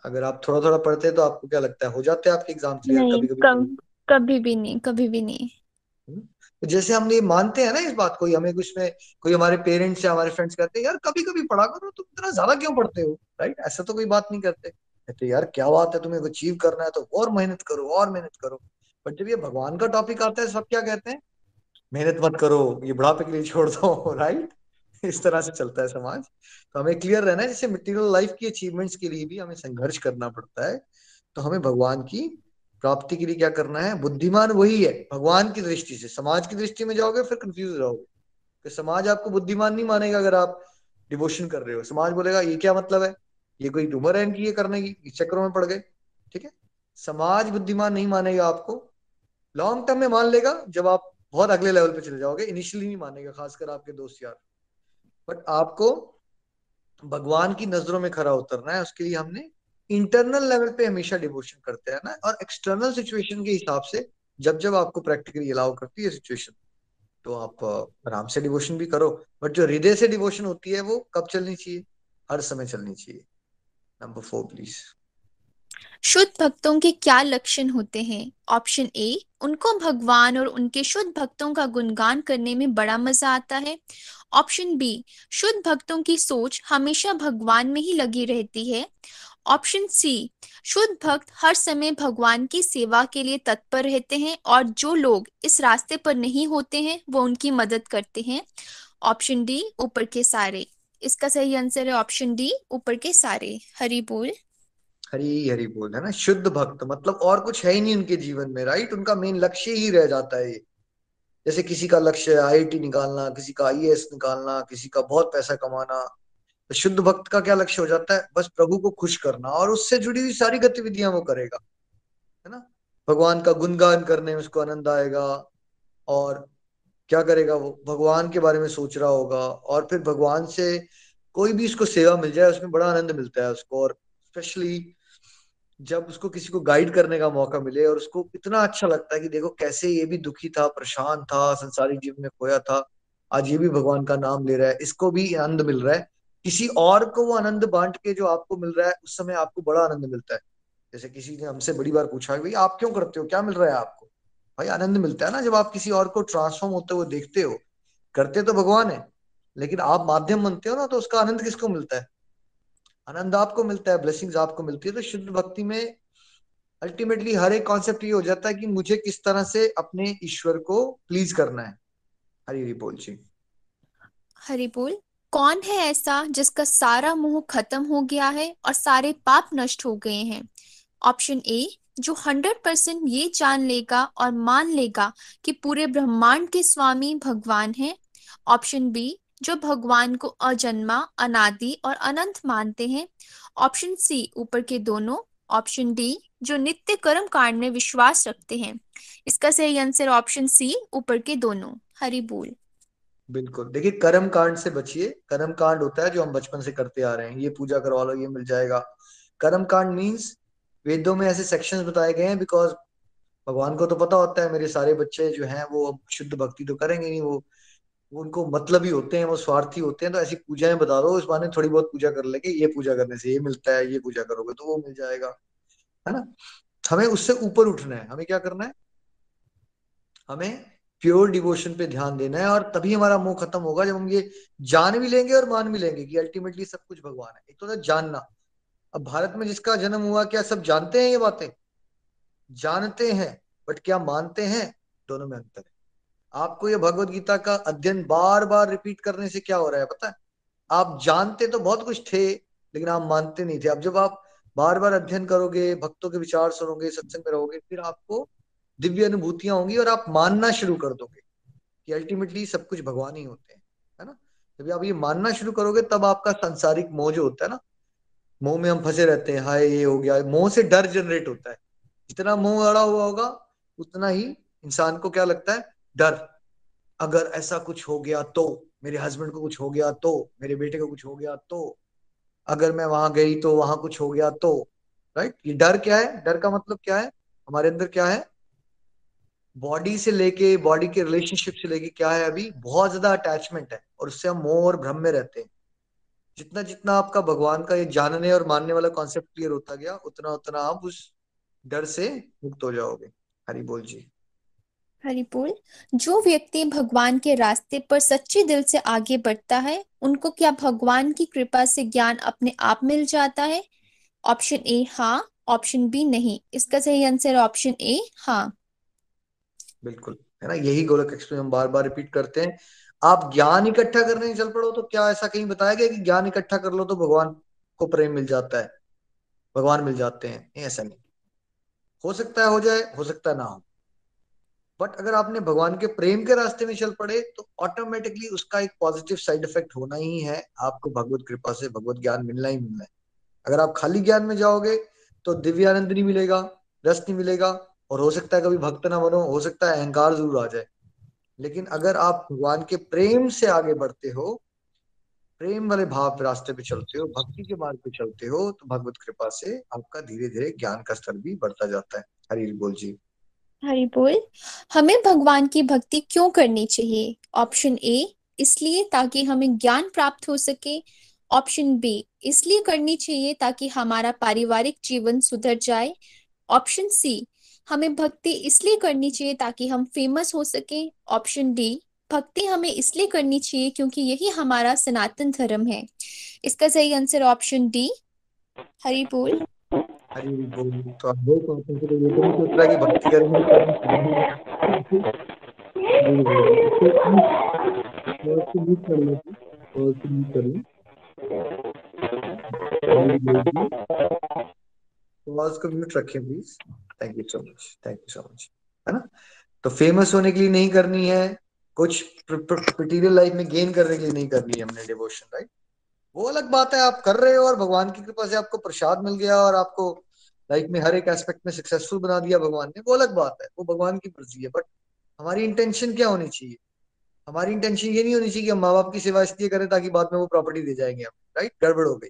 अगर आप थोड़ा थोड़ा पढ़ते तो आपको क्या लगता है हो जाते आपके एग्ज़ाम क्लियर नहीं कभी कभी कभी भी नहीं कभी भी नहीं। हम्म? तो जैसे हम ये मानते हैं ना इस बात को हमें कुछ में कोई हमारे पेरेंट्स या हमारे फ्रेंड्स कहते हैं यार कभी कभी पढ़ा करो तुम इतना ज़्यादा क्यों पढ़ते हो? राइट ऐसा तो कोई बात नहीं करते। कहते यार क्या बात है तुम्हें अचीव करना है तो और मेहनत करो और मेहनत करो। बट जब ये भगवान का टॉपिक आता है सब क्या कहते हैं? मेहनत मत करो, ये बुढ़ापे के लिए छोड़ दो राइट इस तरह से चलता है समाज। तो हमें क्लियर रहना है, जैसे मटेरियल लाइफ की अचीवमेंट्स के लिए भी हमें संघर्ष करना पड़ता है तो हमें भगवान की प्राप्ति के लिए क्या करना है? बुद्धिमान वही है, भगवान की दृष्टि से। समाज की दृष्टि में जाओगे, फिर कंफ्यूज रहोगे। कि समाज आपको बुद्धिमान नहीं मानेगा अगर आप डिवोशन कर रहे हो। समाज बोलेगा, ये क्या मतलब है? ये कोई उम्र है इनकी ये करने की? इस चक्रों में पड़ गए। ठीक है? समाज बुद्धिमान नहीं मानेगा आपको। लॉन्ग टर्म में मान लेगा, जब आप बहुत अगले लेवल पे चले जाओगे। इनिशियली नहीं मानेगा, खासकर आपके दोस्त यार। बट आपको भगवान की नज़रों में खरा उतरना है, उसके लिए हमने इंटरनल लेवल पे हमेशा डिवोशन करते हैं। ना और एक्सटर्नल सिचुएशन के हिसाब से जब जब आपको प्रैक्टिकली अलाउ करती है सिचुएशन तो आप आराम से डिवोशन भी करो। बट जो हृदय से डिवोशन होती है, वो कब चलनी चाहिए? हर समय चलनी चाहिए। नंबर फोर प्लीज़ शुद्ध भक्तों के क्या लक्षण होते हैं? ऑप्शन ए उनको भगवान और उनके शुद्ध भक्तों का गुणगान करने में बड़ा मज़ा आता है। ऑप्शन बी शुद्ध भक्तों की सोच हमेशा भगवान में ही लगी रहती है। ऑप्शन सी शुद्ध भक्त हर समय भगवान की सेवा के लिए तत्पर रहते हैं और जो लोग इस रास्ते पर नहीं होते हैं, वो उनकी मदद करते हैं। ऑप्शन डी ऊपर के सारे। इसका सही आंसर है ऑप्शन डी ऊपर के सारे। हरि बोल। हरी हरी बोल, है ना? शुद्ध भक्त मतलब और कुछ है ही नहीं उनके जीवन में राइट उनका मेन लक्ष्य ही रह जाता है जैसे किसी का लक्ष्य आईआईटी निकालना, किसी का आईएएस निकालना, किसी का बहुत पैसा कमाना तो शुद्ध भक्त का क्या लक्ष्य हो जाता है? बस प्रभु को खुश करना और उससे जुड़ी हुई सारी गतिविधियाँ वो करेगा, है ना? भगवान का गुणगान करने में उसको आनंद आएगा और क्या करेगा वो? भगवान के बारे में सोच रहा होगा और फिर भगवान से कोई भी उसको सेवा मिल जाए, उसमें बड़ा आनंद मिलता है उसको और स्पेशली जब उसको किसी को गाइड करने का मौका मिले और उसको इतना अच्छा लगता है कि देखो कैसे ये भी दुखी था, परेशान था संसारिक जीवन में खोया था, आज ये भी भगवान का नाम ले रहा है, इसको भी आनंद मिल रहा है। किसी और को वो आनंद बांट के जो आपको मिल रहा है, उस समय आपको बड़ा आनंद मिलता है। जैसे किसी ने हमसे बड़ी बार पूछा भाई आप क्यों करते हो? क्या मिल रहा है आपको? भाई आनंद मिलता है ना जब आप किसी और को ट्रांसफॉर्म होते हुए देखते हो। करते तो भगवान है, लेकिन आप माध्यम बनते हो ना तो उसका आनंद किसको मिलता है? आनंद आपको मिलता है ब्लेसिंग्स आपको मिलती है। तो शुद्ध भक्ति में अल्टीमेटली हर एक कॉन्सेप्ट ये हो जाता है कि मुझे किस तरह से अपने ईश्वर को प्लीज़ करना है। हरी हरी बोल जी। हरी बोल। कौन है ऐसा जिसका सारा मोह खत्म हो गया है और सारे पाप नष्ट हो गए हैं? ऑप्शन ए जो हंड्रेड परसेंट ये जान लेगा और मान लेगा कि पूरे ब्रह्मांड के स्वामी भगवान हैं। ऑप्शन बी जो भगवान को अजन्मा, अनादि और अनंत मानते हैं। ऑप्शन सी ऊपर के दोनों। ऑप्शन डी जो नित्य कर्म कांड में विश्वास रखते हैं। इसका सही आंसर ऑप्शन सी ऊपर के दोनों। हरि बोल। बिल्कुल। देखिए, कर्म कांड से बचिए। कर्म कांड होता है जो हम बचपन से करते आ रहे हैं। ये पूजा करवा लो, ये मिल जाएगा। कर्म कांड मीन्स वेदों में ऐसे सेक्शंस बताए गए हैं बिकॉज़ भगवान को तो पता होता है, मेरे सारे बच्चे जो हैं वो शुद्ध भक्ति तो करेंगे नहीं, वो उनको मतलब ही होते हैं, वो स्वार्थी होते हैं तो ऐसी पूजाएँ बता दो, इस बहाने थोड़ी बहुत पूजा कर लेंगे, ये पूजा करने से ये मिलता है, ये पूजा करोगे तो वो मिल जाएगा, है ना? हमें उससे ऊपर उठना है, हमें क्या करना है? हमें प्योर डिवोशन पे ध्यान देना है, और तभी हमारा मुँह खत्म होगा जब हम ये जान भी लेंगे और मान भी लेंगे कि अल्टीमेटली सब कुछ भगवान है। एक तो था जानना। अब भारत में जिसका जन्म हुआ, क्या सब जानते हैं ये बातें? जानते हैं बट क्या मानते हैं? दोनों में अंतर है। आपको ये भगवत गीता का अध्ययन बार बार रिपीट करने से क्या हो रहा है पता है? आप जानते तो बहुत कुछ थे, लेकिन आप मानते नहीं थे। अब जब आप बार बार अध्ययन करोगे, भक्तों के विचार सुनोगे, सत्संग में रहोगे, फिर आपको दिव्य अनुभूतियाँ होंगी और आप मानना शुरू कर दोगे कि अल्टीमेटली सब कुछ भगवान ही होते हैं, है ना? जब आप ये मानना शुरू करोगे, तब आपका संसारिक मोह जो होता है ना, मोह में हम फंसे रहते हैं, हाय, ये हो गया, मोह से डर जनरेट होता है। जितना मोह अड़ा हुआ होगा, उतना ही इंसान को क्या लगता है? डर। अगर ऐसा कुछ हो गया तो मेरे हस्बैंड को कुछ हो गया तो मेरे बेटे को कुछ हो गया तो अगर मैं वहाँ गई तो वहाँ कुछ हो गया तो राइट ये डर क्या है? डर का मतलब क्या है? हमारे अंदर क्या है? बॉडी से लेके बॉडी के रिलेशनशिप से लेके क्या है अभी? बहुत ज़्यादा अटैचमेंट है और उससे हम मोह और भ्रम में रहते हैं। जितना जितना आपका भगवान का ये जानने और मानने वाला कॉन्सेप्ट क्लियर होता गया, उतना उतना आप उस डर से मुक्त हो जाओगे। हरी बोल जी। हरिपुल जो व्यक्ति भगवान के रास्ते पर सच्चे दिल से आगे बढ़ता है, उनको क्या भगवान की कृपा से ज्ञान अपने आप मिल जाता है? ऑप्शन ए हाँ ऑप्शन बी, नहीं। इसका सही आंसर ऑप्शन ए हाँ। बिल्कुल, है ना? यही गोलक एक्सप्रेस हम बार बार रिपीट करते हैं। आप ज्ञान इकट्ठा करने चल पड़ो तो क्या ऐसा कहीं बताया गया कि ज्ञान इकट्ठा कर लो तो भगवान को प्रेम मिल जाता है? भगवान मिल जाते हैं ऐसा नहीं। हो सकता है, हो जाए, हो सकता है ना हो। बट अगर आपने भगवान के प्रेम के रास्ते में चल पड़े तो ऑटोमेटिकली उसका एक पॉजिटिव साइड इफ़ेक्ट होना ही है। आपको भगवत कृपा से भगवत ज्ञान मिलना ही मिलना है। अगर आप खाली ज्ञान में जाओगे तो दिव्यानंद नहीं मिलेगा रस नहीं मिलेगा, और हो सकता है कभी भक्त ना बनो, हो सकता है अहंकार ज़रूर आ जाए। लेकिन अगर आप भगवान के प्रेम से आगे बढ़ते हो, प्रेम वाले भाव रास्ते पे चलते हो, भक्ति के मार्ग पे चलते हो तो भगवत कृपा से आपका धीरे धीरे ज्ञान का स्तर भी बढ़ता जाता है। हरी बोल जी। हरि बोल। हमें भगवान की भक्ति क्यों करनी चाहिए? ऑप्शन ए इसलिए ताकि हमें ज्ञान प्राप्त हो सके। ऑप्शन बी इसलिए करनी चाहिए ताकि हमारा पारिवारिक जीवन सुधर जाए। ऑप्शन सी हमें भक्ति इसलिए करनी चाहिए ताकि हम फ़ेमस हो सके। ऑप्शन डी भक्ति हमें इसलिए करनी चाहिए क्योंकि यही हमारा सनातन धर्म है। इसका सही आंसर ऑप्शन डी हरि बोल तो बोल तो ये तो कि भक्ति तो कर कर तो आवाज़ को म्यूट रखें please thank you so much thank you so much है ना? तो फ़ेमस होने के लिए नहीं करनी है। कुछ मटेरियल लाइफ में गेन करने के लिए नहीं करनी है हमने डिवोशन राइट वो अलग बात है। आप कर रहे हो और भगवान की कृपा से आपको प्रसाद मिल गया और आपको लाइफ में हर एक एस्पेक्ट में सक्सेसफुल बना दिया भगवान ने, वो अलग बात है, वो भगवान की मर्ज़ी है बट हमारी इंटेंशन क्या होनी चाहिए? हमारी इंटेंशन ये नहीं होनी चाहिए कि हम माँ बाप की सेवा इसलिए करें ताकि बाद में वो प्रॉपर्टी दे जाएँगे हम राइट गड़बड़ हो गई।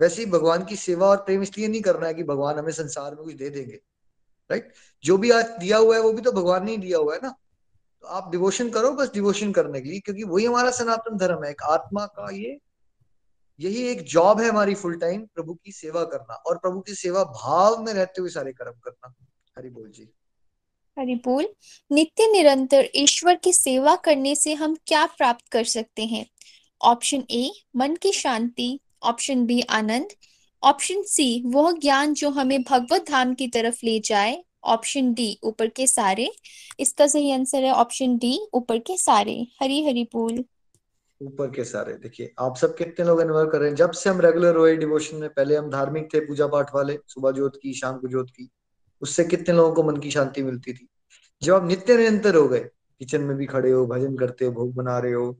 वैसे ही भगवान की सेवा और प्रेम इसलिए नहीं करना है कि भगवान हमें संसार में कुछ दे देंगे राइट जो भी आज दिया हुआ है, वो भी तो भगवान ने ही दिया हुआ है ना? तो आप डिवोशन करो बस डिवोशन करने के लिए, क्योंकि वही हमारा सनातन धर्म है, एक आत्मा का ये यही एक जॉब है हमारी फुल टाइम प्रभु की सेवा करना और प्रभु की सेवा भाव में रहते हुए सारे कर्म करना। हरि बोल जी। हरि बोल नित्य निरंतर ईश्वर की सेवा करने से हम क्या प्राप्त कर सकते हैं? ऑप्शन ए मन की शांति। ऑप्शन बी आनंद। ऑप्शन सी वह ज्ञान जो हमें भगवत धाम की तरफ़ ले जाए। ऑप्शन डी ऊपर के सारे। इसका सही आंसर है। ऑप्शन डी ऊपर के सारे। हरी हरी बोल ऊपर के सारे। देखिए, आप सब कितने लोग इन्वॉल्व कर रहे हैं? जब से हम रेगुलर हुए डिवोशन में पहले हम धार्मिक थे, पूजा पाठ वाले, सुबह जोत की, शाम को जोत की, उससे कितने लोगों को मन की शांति मिलती थी? जब आप नित्य निरंतर हो गए, किचन में भी खड़े हो, भजन करते हो, भोग बना रहे हो,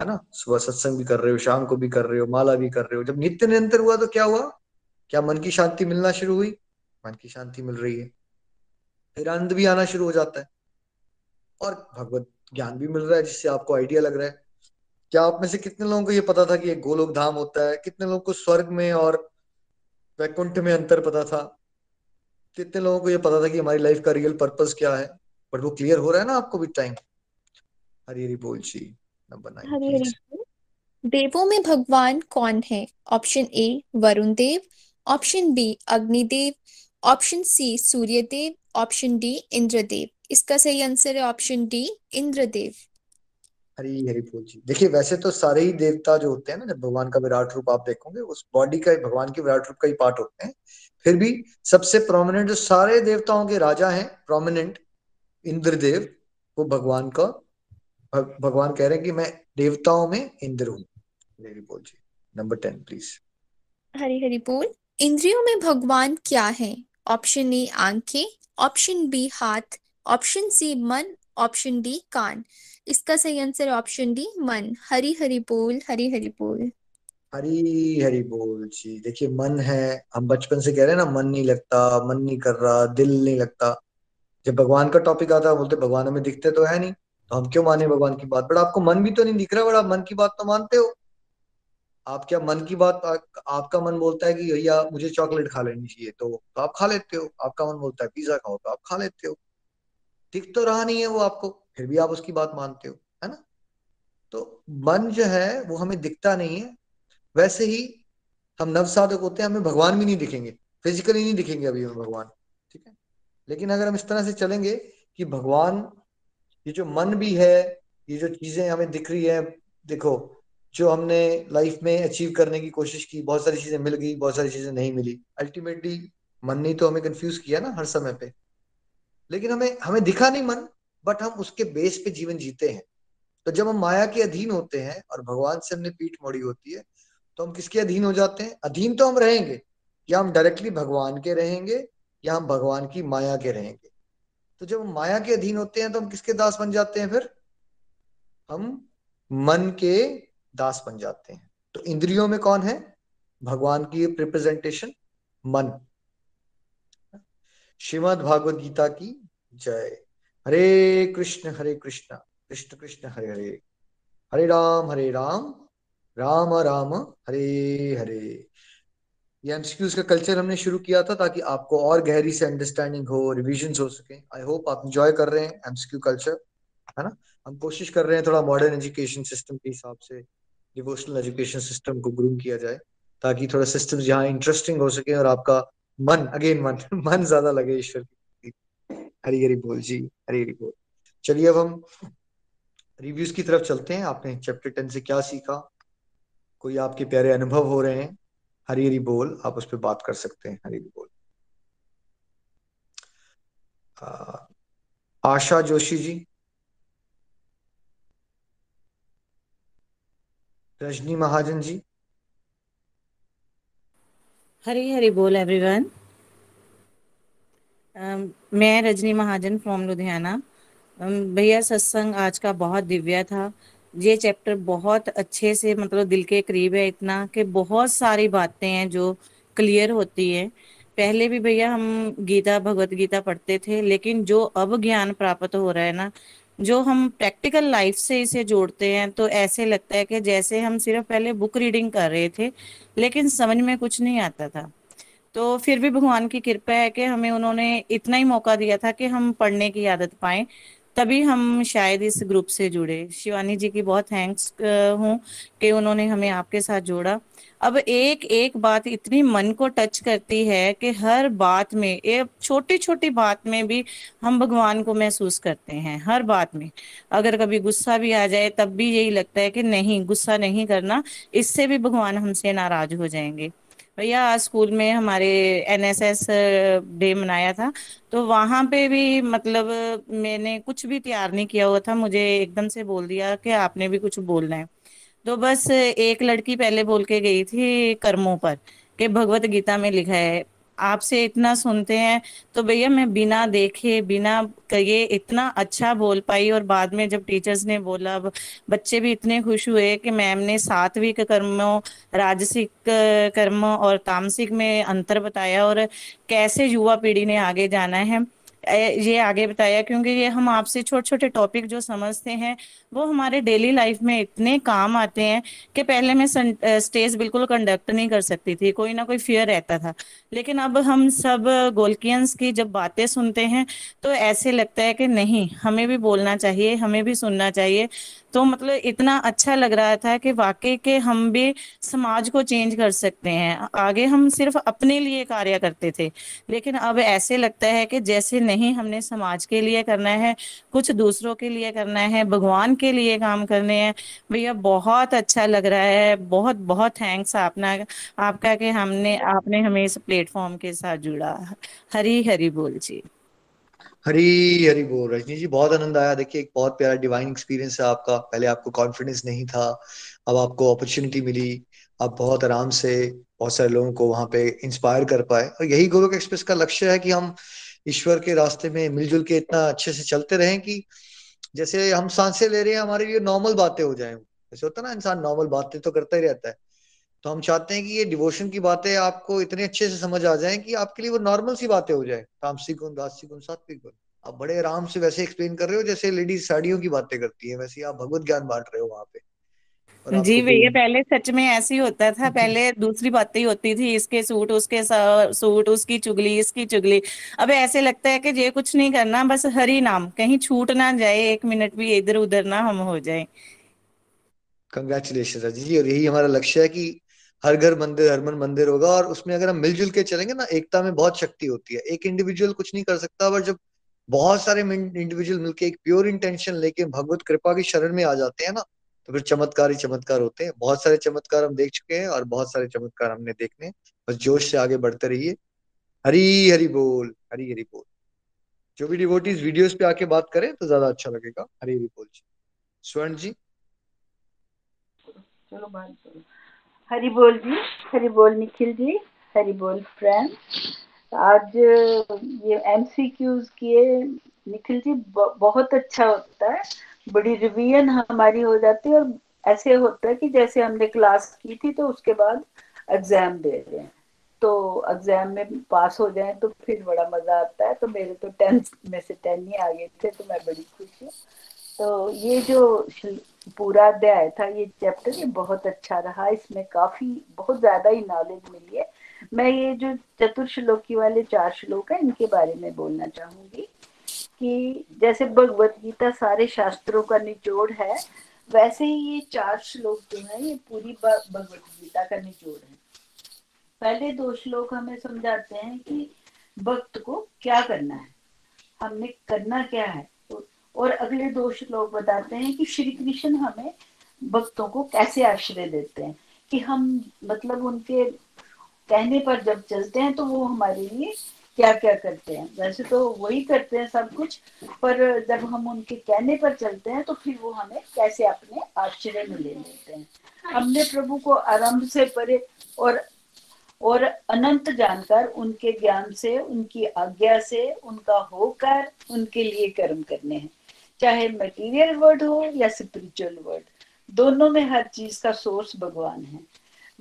है ना? सुबह सत्संग भी कर रहे हो, शाम को भी कर रहे हो, माला भी कर रहे हो। जब नित्य निरंतर हुआ तो क्या हुआ? क्या मन की शांति मिलना शुरू हुई? मन की शांति मिल रही है। फिर आनंद भी आना शुरू हो जाता है। और भगवत ज्ञान भी मिल रहा है, जिससे आपको आइडिया लग रहा है। क्या आप में से कितने लोगों को ये पता था कि एक गोलोक धाम होता है? कितने लोगों को स्वर्ग में और वैकुंठ में अंतर पता था? कितने लोगों को ये पता था कि हमारी लाइफ का रियल पर्पस क्या है? बट वो क्लियर हो रहा है ना आपको भी टाइम हरी हरी बोल जी नंबर नाइन देवों में भगवान कौन है? Option A Varun Dev. Option B Agnidev. Option C Suryadev. Option D Indradev. इसका सही आंसर है ऑप्शन डी इंद्रदेव। हरी हरी बोल जी। देखिए, वैसे तो सारे ही देवता जो होते हैं ना, जब भगवान का विराट रूप आप देखोगे, उस बॉडी का, भगवान के विराट रूप का ही पार्ट होते हैं। फिर भी सबसे प्रोमिनेंट जो सारे देवताओं के राजा हैं प्रोमिनेंट इंद्रदेव, वो भगवान का भगवान कह रहे हैं कि मैं देवताओं में इंद्र हूँ। हरी बोल जी number ten please Hari Hari बोल इंद्रियों में भगवान क्या है? ऑप्शन ए आँखें ऑप्शन बी हाथ ऑप्शन सी मन ऑप्शन डी कान। इसका सही आंसर ऑप्शन डी मन। हरी हरी बोल, हरी हरी बोल। हरी हरी बोल, जी। देखिए, मन है। हम बचपन से कह रहे हैं ना, मन नहीं लगता, मन नहीं कर रहा, दिल नहीं लगता। जब भगवान का टॉपिक आता है, बोलते भगवान हमें दिखते तो है नहीं। तो हम क्यों माने भगवान की बात? बट आपको मन भी तो नहीं दिख रहा, बट आप मन की बात तो मानते हो। आप क्या मन की बात आपका मन बोलता है कि, भैया, मुझे चॉकलेट खा लेनी चाहिए। तो आप खा लेते हो। आपका मन बोलता है, पिज्जा खाओ। तो आप खा लेते हो। दिख तो रहा नहीं है वो आपको। फिर भी आप उसकी बात मानते हो, है ना? तो मन जो है, वो हमें दिखता नहीं है। वैसे ही हम नव साधक होते हैं, हमें भगवान भी नहीं दिखेंगे फिजिकली नहीं दिखेंगे अभी हमें भगवान, ठीक है? लेकिन अगर हम इस तरह से चलेंगे कि भगवान, ये जो मन भी है, ये जो चीज़ें हमें दिख रही है, देखो, जो हमने लाइफ में अचीव करने की कोशिश की, बहुत सारी चीज़ें मिल गई, बहुत सारी चीज़ें नहीं मिली। अल्टीमेटली मन ने तो हमें कंफ्यूज किया ना हर समय पे। लेकिन हमें हमें दिखा नहीं मन बट हम उसके बेस पे जीवन जीते हैं। तो जब हम माया के अधीन होते हैं और भगवान से हमने पीठ मोड़ी होती है तो हम किसके अधीन हो जाते हैं? अधीन तो हम रहेंगे, या हम डायरेक्टली भगवान के रहेंगे, या हम भगवान की माया के रहेंगे। तो जब हम माया के अधीन होते हैं तो हम किसके दास बन जाते हैं फिर? हम मन के दास बन जाते हैं। तो इंद्रियों में कौन है? भगवान की रिप्रेजेंटेशन मन। श्रीमद भागवत गीता की जय। हरे कृष्ण हरे कृष्ण कृष्ण कृष्ण, हरे हरे। हरे राम हरे राम राम राम, हरे हरे। ये एमसीक्यूज का कल्चर हमने शुरू किया था ताकि आपको और गहरी से अंडरस्टैंडिंग हो रिविजन हो सके। आई होप आप इंजॉय कर रहे हैं एमसीक्यू कल्चर है ना? हम कोशिश कर रहे हैं थोड़ा मॉडर्न एजुकेशन सिस्टम के हिसाब से डिवोशनल एजुकेशन सिस्टम को ग्रूम किया जाए, ताकि थोड़ा सिस्टम जहाँ इंटरेस्टिंग हो सके और आपका मन अगेन मन मन ज़्यादा लगे ईश्वर की। हरी हरी बोल, जी हरी हरी बोल। चलिए अब हम रिव्यूज़ की तरफ़ चलते हैं। आपने चैप्टर टेन से क्या सीखा? कोई आपके प्यारे अनुभव हो रहे हैं? हरी हरी बोल, आप उस पर बात कर सकते हैं हरी हरी बोल आशा जोशी जी। रजनी महाजन जी। हरी हरी बोल एवरीवन मैं रजनी महाजन फ्रॉम लुधियाना। भैया सत्संग आज का बहुत दिव्य था। ये चैप्टर बहुत अच्छे से मतलब दिल के करीब है इतना कि बहुत सारी बातें हैं जो क्लियर होती है। पहले भी भैया हम गीता, भगवत गीता पढ़ते थे, लेकिन जो अब ज्ञान प्राप्त हो रहा है ना, जो हम प्रैक्टिकल लाइफ से इसे जोड़ते हैं तो ऐसे लगता है कि जैसे हम सिर्फ़ पहले बुक रीडिंग कर रहे थे, लेकिन समझ में कुछ नहीं आता था। तो फिर भी भगवान की कृपा है कि हमें उन्होंने इतना ही मौका दिया था कि हम पढ़ने की आदत पाएँ, तभी हम शायद इस ग्रुप से जुड़े। शिवानी जी की बहुत थैंक्स हूँ कि उन्होंने हमें आपके साथ जोड़ा। अब एक एक बात इतनी मन को टच करती है कि हर बात में एक छोटी छोटी बात में भी हम भगवान को महसूस करते हैं, हर बात में। अगर कभी गुस्सा भी आ जाए, तब भी यही लगता है कि नहीं, गुस्सा नहीं करना, इससे भी भगवान हमसे नाराज़ हो जाएँगे। भैया स्कूल में हमारे एनएसएस डे मनाया था। तो वहाँ पे भी मतलब मैंने कुछ भी तैयार नहीं किया हुआ था। मुझे एकदम से बोल दिया कि आपने भी कुछ बोलना है। तो बस एक लड़की पहले बोल के गई थी कर्मों पर कि भगवत गीता में लिखा है। आपसे इतना सुनते हैं तो भैया मैं बिना देखे, बिना कहे इतना अच्छा बोल पाई और बाद में जब टीचर्स ने बोला बच्चे भी इतने खुश हुए कि मैम ने सात्विक कर्मों, राजसिक कर्म और तामसिक में अंतर बताया और कैसे युवा पीढ़ी ने आगे जाना है। ये आगे बताया क्योंकि ये हम आपसे छोटे छोटे टॉपिक जो समझते हैं, वो हमारे डेली लाइफ में इतने काम आते हैं कि पहले मैं स्टेज बिल्कुल कंडक्ट नहीं कर सकती थी, कोई ना कोई फियर रहता था। लेकिन अब हम सब गोलकियंस की जब बातें सुनते हैं तो ऐसे लगता है कि नहीं, हमें भी बोलना चाहिए, हमें भी सुनना चाहिए। तो मतलब इतना अच्छा लग रहा था कि वाकई के हम भी समाज को चेंज कर सकते हैं। आगे हम सिर्फ़ अपने लिए कार्य करते थे। लेकिन अब ऐसे लगता है कि जैसे नहीं हमने समाज के लिए करना है, कुछ दूसरों के लिए करना है, भगवान के लिए काम करने हैं। भैया, बहुत अच्छा लग रहा है। बहुत बहुत थैंक्स आपना, आपका कि हमने, आपने हमें इस प्लेटफॉर्म के साथ जुड़ा। हरी हरी बोल जी। हरी हरी बोल। रजनी जी, बहुत आनंद आया। देखिए, एक बहुत प्यारा डिवाइन एक्सपीरियंस है आपका। पहले आपको कॉन्फिडेंस नहीं था, अब आपको अपॉर्चुनिटी मिली। आप बहुत आराम से बहुत सारे लोगों को वहाँ पे इंस्पायर कर पाए। और यही गोलोक एक्सप्रेस का लक्ष्य है कि हम ईश्वर के रास्ते में मिलजुल के इतना अच्छे से चलते रहें कि जैसे हम साँसें ले रहे हैं, हमारे लिए नॉर्मल बातें हो जाए। जैसे होता है ना, इंसान नॉर्मल बातें तो करता ही रहता है। तो हम चाहते हैं कि ये डिवोशन की बातें आपको इतने अच्छे से समझ आ जाएँ कि आपके लिए वो नॉर्मल सी बातें हो जाए। तामसिक गुण राजसिक गुण, सात्विक गुण। आप बड़े आराम से वैसे एक्सप्लेन कर रहे हो जैसे लेडीज़ साड़ियों की बातें करती है, वैसे आप भगवत ज्ञान बांट रहे हो वहाँ पे। जी भैया पहले सच में ऐसे ही होता था। पहले दूसरी बातें ही होती थी इसके सूट उसके सूट उसकी चुगली इसकी चुगली। अब ऐसे लगता है कि ये कुछ नहीं करना बस हरी नाम कहीं छूट ना जाए एक मिनट भी इधर उधर ना हम हो जाए। कंग्रेचुलेशन जी और यही हमारा लक्ष्य है कि हर घर मंदिर हर मन मंदिर होगा और उसमें अगर हम मिलजुल के चलेंगे ना एकता में बहुत शक्ति होती है। एक इंडिविजुअल कुछ नहीं कर सकता पर जब बहुत सारे इंडिविजुअल मिलके एक प्योर इंटेंशन लेके भगवत कृपा की शरण में आ जाते हैं ना तो फिर चमत्कार ही चमत्कार होते हैं। बहुत सारे चमत्कार हम देख चुके हैं और बहुत सारे चमत्कार हमने देखने बस जोश से आगे बढ़ते रहिए। हरी हरी बोल, हरी हरी बोल। जो भी डिवोटीज वीडियोस पे आके बात करें तो ज़्यादा अच्छा लगेगा। हरी हरी बोल जी। स्वर्ण जी। चलो बात हरी बोल जी, हरी बोल निखिल जी, हरी बोल फ्रेंड। आज ये एमसीक्यूज किए निखिल जी बहुत अच्छा होता है। बड़ी रिवीजन हमारी हो जाती है और ऐसे होता है कि जैसे हमने क्लास की थी तो उसके बाद एग्ज़ाम दे रहे हैं। तो एग्ज़ाम में पास हो जाए तो फिर बड़ा मज़ा आता है। तो मेरे तो टेंथ में से टेन ही आ गए थे तो मैं बड़ी खुश हूँ। तो ये जो पूरा अध्याय था, ये चैप्टर ये बहुत अच्छा रहा। इसमें काफ़ी, बहुत ज़्यादा ही नॉलेज मिली है। मैं ये जो चतुर्श्लोकी वाले चार श्लोक है, इनके बारे में बोलना चाहूँगी। कि जैसे भगवत गीता सारे शास्त्रों का निचोड़ है, वैसे ही ये चार श्लोक जो है, ये पूरी भगवत गीता का निचोड़ है। पहले दो श्लोक हमें समझाते हैं कि भक्त को क्या करना है, हमने करना क्या है। और अगले दो श्लोक बताते हैं कि श्री कृष्ण हमें भक्तों को कैसे आश्रय देते हैं, कि हम मतलब उनके कहने पर जब चलते हैं तो वो हमारे लिए क्या क्या करते हैं? वैसे तो वही करते हैं सब कुछ, पर जब हम उनके कहने पर चलते हैं तो फिर वो हमें कैसे अपने आश्चर्य में ले लेते हैं। हमने प्रभु को आरंभ से परे और और अनंत जानकर, उनके ज्ञान से, उनकी आज्ञा से, उनका होकर, उनके लिए कर्म करने हैं। चाहे मटेरियल वर्ड हो या स्पिरिचुअल वर्ड दोनों में हर चीज़ का सोर्स भगवान है।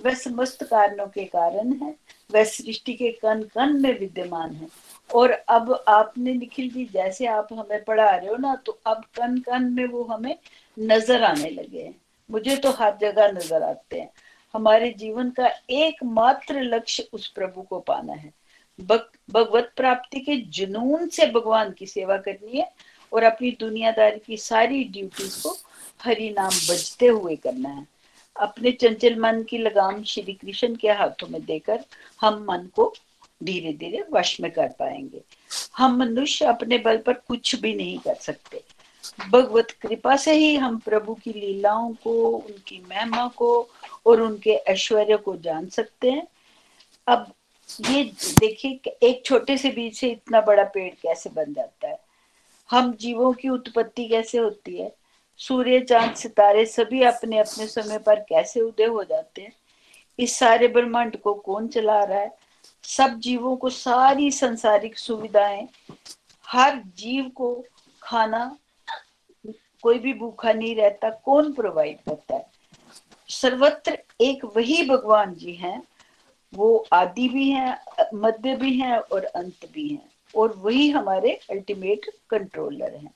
वह समस्त कारणों के कारण है। वह सृष्टि के कण कण में विद्यमान है। और अब आपने निखिल जी, जैसे आप हमें पढ़ा रहे हो ना तो अब कन कण में वो हमें नज़र आने लगे हैं। मुझे तो हर जगह नज़र आते हैं। हमारे जीवन का एकमात्र लक्ष्य उस प्रभु को पाना है। भगवत प्राप्ति के जुनून से भगवान की सेवा करनी है और अपनी दुनियादारी की सारी ड्यूटीज़ को हरि नाम बजते हुए करना है। अपने चंचल मन की लगाम श्री कृष्ण के हाथों में देकर हम मन को धीरे धीरे वश में कर पाएँगे। हम मनुष्य अपने बल पर कुछ भी नहीं कर सकते। भगवत कृपा से ही हम प्रभु की लीलाओं को, उनकी महिमा को और उनके ऐश्वर्य को जान सकते हैं। अब ये देखिए एक छोटे से बीज से इतना बड़ा पेड़ कैसे बन जाता है? हम जीवों की उत्पत्ति कैसे होती है? सूर्य, चाँद, सितारे सभी अपने अपने समय पर कैसे उदय हो जाते हैं? इस सारे ब्रह्मांड को कौन चला रहा है? सब जीवों को सारी संसारिक सुविधाएँ, हर जीव को खाना, कोई भी भूखा नहीं रहता, कौन प्रोवाइड करता है? सर्वत्र एक वही भगवान जी हैं, वो आदि भी हैं, मध्य भी हैं और अंत भी हैं, और वही हमारे अल्टीमेट कंट्रोलर हैं।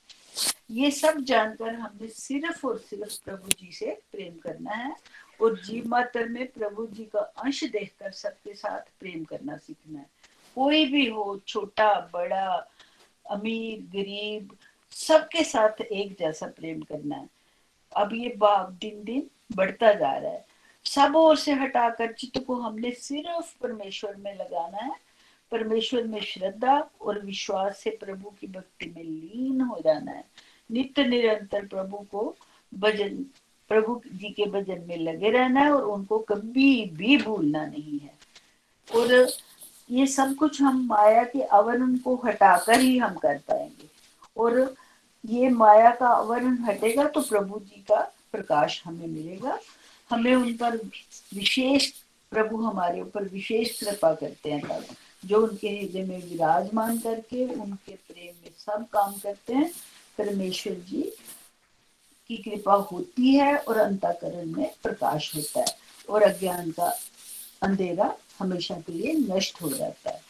ये सब जानकर हमने सिर्फ़ और सिर्फ़ प्रभु जी से प्रेम करना है और जीव मात्र में प्रभु जी का अंश देखकर सबके साथ प्रेम करना सीखना है। कोई भी हो, छोटा, बड़ा, अमीर, गरीब, सबके साथ एक जैसा प्रेम करना है। अब ये बाप दिन दिन बढ़ता जा रहा है। सब ओर से हटाकर चित्त को हमने सिर्फ़ परमेश्वर में लगाना है। परमेश्वर में श्रद्धा और विश्वास से प्रभु की भक्ति में लीन हो जाना है। नित्य निरंतर प्रभु को भजन, प्रभु जी के भजन में लगे रहना है और उनको कभी भी भूलना नहीं है। और ये सब कुछ हम माया के आवरण को हटाकर ही हम कर पाएँगे। और ये माया का आवरण हटेगा तो प्रभु जी का प्रकाश हमें मिलेगा। हमें उन पर विशेष प्रभु हमारे ऊपर विशेष कृपा करते हैं। जो उनके हृदय में विराजमान करके, उनके प्रेम में सब काम करते हैं, परमेश्वर जी की कृपा होती है और अंताकरण में प्रकाश होता है और अज्ञान का अंधेरा हमेशा के लिए नष्ट हो जाता है।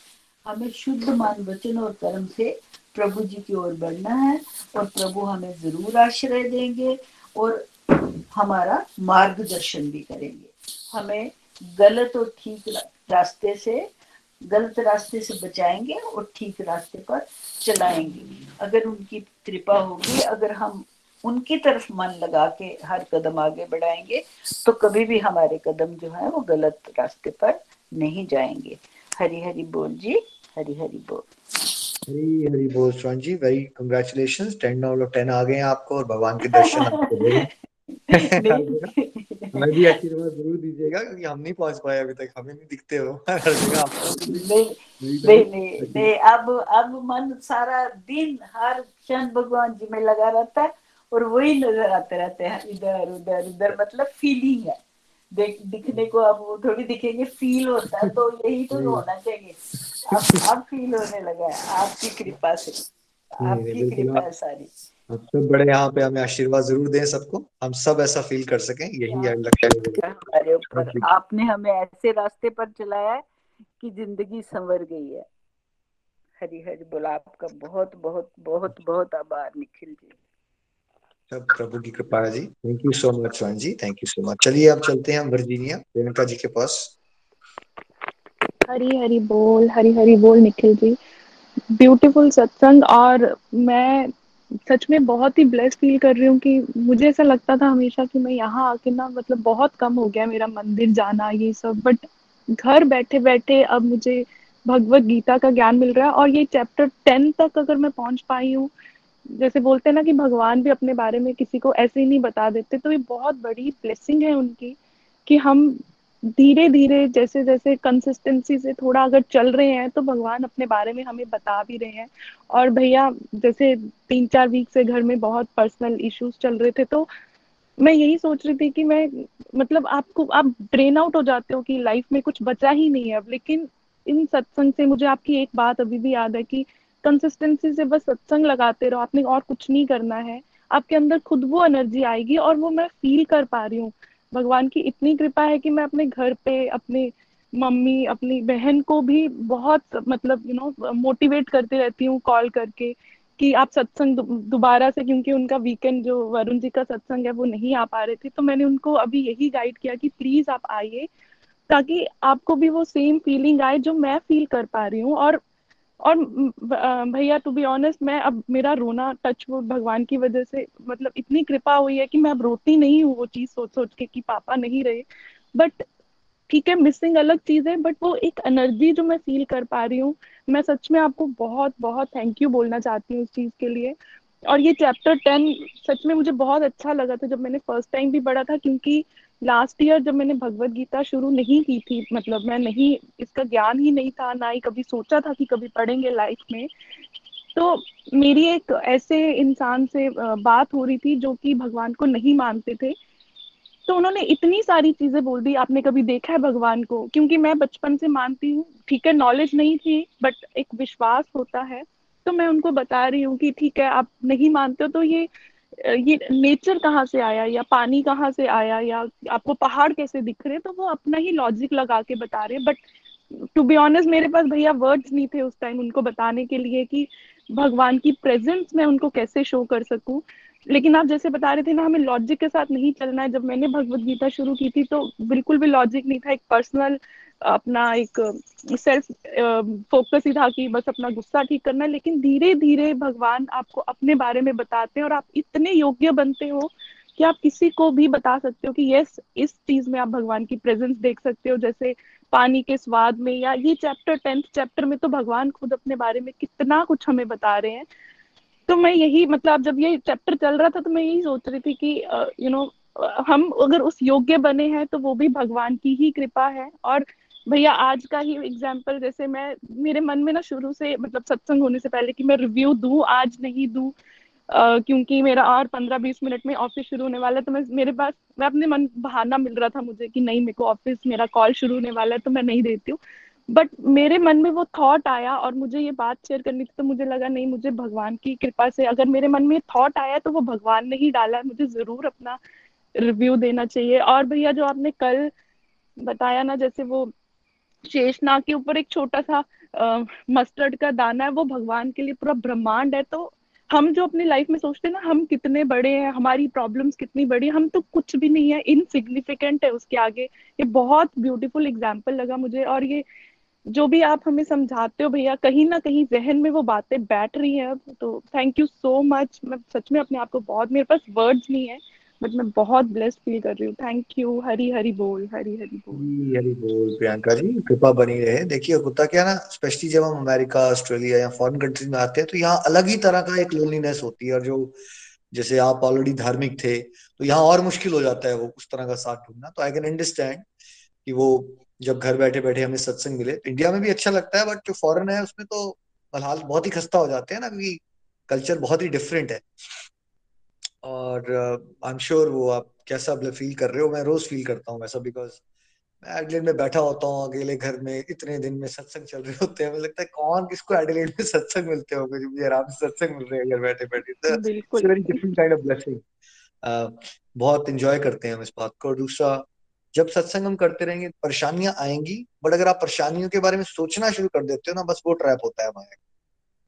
हमें शुद्ध मान वचन और कर्म से प्रभु जी की ओर बढ़ना है और प्रभु हमें ज़रूर आश्रय देंगे और हमारा मार्गदर्शन भी करेंगे। हमें गलत और ठीक रास्ते से गलत रास्ते से बचाएँगे और ठीक रास्ते पर चलाएँगे। अगर उनकी कृपा होगी अगर हम उनकी तरफ़ मन लगा के हर कदम आगे बढ़ाएँगे तो कभी भी हमारे कदम जो है वो गलत रास्ते पर नहीं जाएँगे। हरी हरी बोल जी हरी हरी बोल। हरी हरी बोल Swan ji very congratulation ten out of ten आ गए हैं आपको और भगवान के दर्शन आपको हमें भी आशीर्वाद ज़रूर दीजिएगा क्योंकि हम नहीं पहुँच पाए अभी तक हमें नहीं दिखते हो। नहीं नहीं नहीं अब अब मन सारा दिन हर क्षण भगवान जी में लगा रहता है और वही नज़र आते रहते हैं इधर उधर उधर मतलब फीलिंग है। देख दिखने को अब वो थोड़ी दिखेंगे फील होता है तो यही तो होना चाहिए। अब अब फील होने लगा है आपकी कृपा से आपकी कृपा है सारी। आप सब बड़े यहाँ पे हमें आशीर्वाद ज़रूर दें सबको। हम सब ऐसा फील कर सकें यही है। लक्ष्य हमारे ऊपर। आपने हमें ऐसे रास्ते पर चलाया कि ज़िंदगी संवर गई है। हरी हरी बोला आपका बहुत बहुत बहुत बहुत आभार निखिल जी। सब प्रभु की कृपा जी। Thank you so much Swan ji. Thank you so much चलिए अब चलते हैं वर्जीनिया रेणुका जी के पास। हरी हरी बोल हरी हरी बोल निखिल जी। ब्यूटीफुल सत्संग और मैं सच में बहुत ही ब्लेस फील कर रही हूँ कि मुझे ऐसा लगता था हमेशा कि मैं यहाँ आके ना मतलब बहुत कम हो गया मेरा मंदिर जाना, ये सब। बट घर बैठे बैठे अब मुझे भगवत गीता का ज्ञान मिल रहा है और ये चैप्टर टेन तक अगर मैं पहुँच पाई हूँ, जैसे बोलते हैं ना कि भगवान भी अपने बारे में किसी को ऐसे ही नहीं बता देते तो ये बहुत बड़ी ब्लेसिंग है उनकी कि हम धीरे धीरे जैसे जैसे कंसिस्टेंसी से थोड़ा अगर चल रहे हैं तो भगवान अपने बारे में हमें बता भी रहे हैं। और भैया, जैसे तीन चार वीक से घर में बहुत पर्सनल इश्यूज़ चल रहे थे तो मैं यही सोच रही थी कि मैं मतलब आपको, आप ड्रेन आउट हो जाते हो कि लाइफ में कुछ बचा ही नहीं है अब। लेकिन इन सत्संग से मुझे आपकी एक बात अभी भी याद है कि कंसिस्टेंसी से बस सत्संग लगाते रहो, आपने और कुछ नहीं करना है। आपके अंदर खुद वो एनर्जी आएगी और वो मैं फील कर पा रही हूँ। भगवान की इतनी कृपा है कि मैं अपने घर पे, अपने मम्मी, अपनी बहन को भी बहुत मतलब यू नो मोटिवेट करती रहती हूँ कॉल करके कि आप सत्संग दोबारा से, क्योंकि उनका वीकेंड जो वरुण जी का सत्संग है वो नहीं आ पा रहे थे तो मैंने उनको अभी यही गाइड किया कि प्लीज़ आप आइए ताकि आपको भी वो सेम फीलिंग आए जो मैं फील कर पा रही हूँ और और भैया टू बी ऑनेस्ट मैं अब मेरा रोना टच वो भगवान की वजह से मतलब इतनी कृपा हुई है कि मैं अब रोती नहीं हूँ वो चीज़ सोच सोच के कि पापा नहीं रहे। बट ठीक है मिसिंग अलग चीज़ है बट वो एक एनर्जी जो मैं फील कर पा रही हूँ, मैं सच में आपको बहुत बहुत थैंक यू बोलना चाहती हूँ उस चीज़ के लिए। और ये चैप्टर टेन सच में मुझे बहुत अच्छा लगा था जब मैंने फ़र्स्ट टाइम भी पढ़ा था, क्योंकि लास्ट ईयर जब मैंने भगवत गीता शुरू नहीं की थी मतलब मैं नहीं, इसका ज्ञान ही नहीं था, ना ही कभी सोचा था कि कभी पढ़ेंगे लाइफ में। तो मेरी एक ऐसे इंसान से बात हो रही थी जो कि भगवान को नहीं मानते थे। तो उन्होंने इतनी सारी चीज़ें बोल दी, आपने कभी देखा है भगवान को? क्योंकि मैं बचपन से मानती हूँ, ठीक है नॉलेज नहीं थी बट एक विश्वास होता है। तो मैं उनको बता रही हूँ कि ठीक है, आप नहीं मानते हो तो ये ये नेचर कहाँ से आया या पानी कहाँ से आया या आपको पहाड़ कैसे दिख रहे हैं तो वो अपना ही लॉजिक लगा के बता रहे बट टू बी ऑनेस्ट मेरे पास भैया वर्ड्स नहीं थे उस टाइम उनको बताने के लिए कि भगवान की प्रेजेंस में उनको कैसे शो कर सकूँ। लेकिन आप जैसे बता रहे थे ना, हमें लॉजिक के साथ नहीं चलना है। जब मैंने भगवत गीता शुरू की थी तो बिल्कुल भी लॉजिक नहीं था। एक पर्सनल अपना एक सेल्फ फोकस ही था कि बस अपना गुस्सा ठीक करना लेकिन धीरे धीरे भगवान आपको अपने बारे में बताते हैं और आप इतने योग्य बनते हो कि आप किसी को भी बता सकते हो कि यस इस चीज़ में आप भगवान की प्रेजेंस देख सकते हो, जैसे पानी के स्वाद में या ये चैप्टर टेंथ चैप्टर में तो भगवान खुद अपने बारे में कितना कुछ हमें बता रहे हैं। तो मैं यही मतलब जब ये चैप्टर चल रहा था तो मैं यही सोच रही थी कि यू नो हम अगर उस योग्य बने हैं तो वो भी भगवान की ही कृपा है और भैया आज का ही एग्ज़ाम्पल जैसे मैं मेरे मन में ना शुरू से मतलब सत्संग होने से पहले कि मैं रिव्यू दू आज नहीं दू uh, क्योंकि मेरा और पंद्रह बीस मिनट में ऑफ़िस शुरू होने वाला है तो मैं मेरे पास मैं अपने मन बहाना मिल रहा था मुझे कि नहीं मेरे को ऑफ़िस मेरा कॉल शुरू होने वाला है तो मैं नहीं देती हूँ। बट मेरे मन में वो थॉट आया और मुझे ये बात शेयर करनी थी तो मुझे लगा नहीं मुझे भगवान की कृपा से अगर मेरे मन में थॉट आया तो वो भगवान ने ही डाला है मुझे ज़रूर अपना रिव्यू देना चाहिए। और भैया जो आपने कल बताया ना जैसे वो शेषनाग के ऊपर एक छोटा सा मस्टर्ड का दाना है, वो भगवान के लिए पूरा ब्रह्मांड है। तो हम जो अपनी लाइफ में सोचते हैं ना, हम कितने बड़े हैं, हमारी प्रॉब्लम्स कितनी बड़ी हम तो कुछ भी नहीं है इनसिग्निफिकेंट है उसके आगे। ये बहुत ब्यूटीफुल एग्ज़ाम्पल लगा मुझे। और ये जो भी आप हमें समझाते हो भैया, कहीं ना कहीं जहन में वो बातें बैठ रही हैं तो थैंक यू सो मच मैं सच में अपने आप को बहुत, मेरे पास वर्ड्स नहीं है। बट मैं बहुत ब्लेस्ड फील कर रही हूँ। थैंक यू हरी हरी बोल, हरी हरी बोल। हरी बोल, प्रियंका जी, कृपा बनी रहे। देखिए होता क्या ना स्पेशली जब हम अमेरिका, ऑस्ट्रेलिया या फॉरेन कंट्रीज़ में आते हैं तो यहाँ अलग ही तरह का एक लोनलीनेस होती है। और जो, जैसे आप ऑलरेडी धार्मिक थे तो यहाँ और मुश्किल हो जाता है वो, उस तरह का साथ ढूंढना। तो आई कैन अंडरस्टैंड कि वो, जब घर बैठे बैठे हमें सत्संग मिले तो इंडिया में भी अच्छा लगता है बट जो फॉरेन है, उसमें तो फ़िलहाल बहुत ही खस्ता हो जाते हैं ना, क्योंकि कल्चर बहुत ही डिफरेंट है। और आई एम श्योर वो आप कैसा फील कर रहे हो मैं रोज फील करता हूँ वैसा बिकॉज़ मैं एडलेड में बैठा होता हूँ अकेले घर में इतने दिन में सत्संग चल रहे होते हैं मुझे लगता है कौन किसको एडलेड में सत्संग मिलते होंगे जो मुझे आराम से सत्संग मिल रहे हैं घर बैठे बैठे। Very different kind of blessing बहुत इंजॉय करते हैं हम इस बात को। और दूसरा जब सत्संग हम करते रहेंगे परेशानियाँ आएँगी बट अगर आप परेशानियों के बारे में सोचना शुरू कर देते हो ना बस वो ट्रैप होता है हमारे।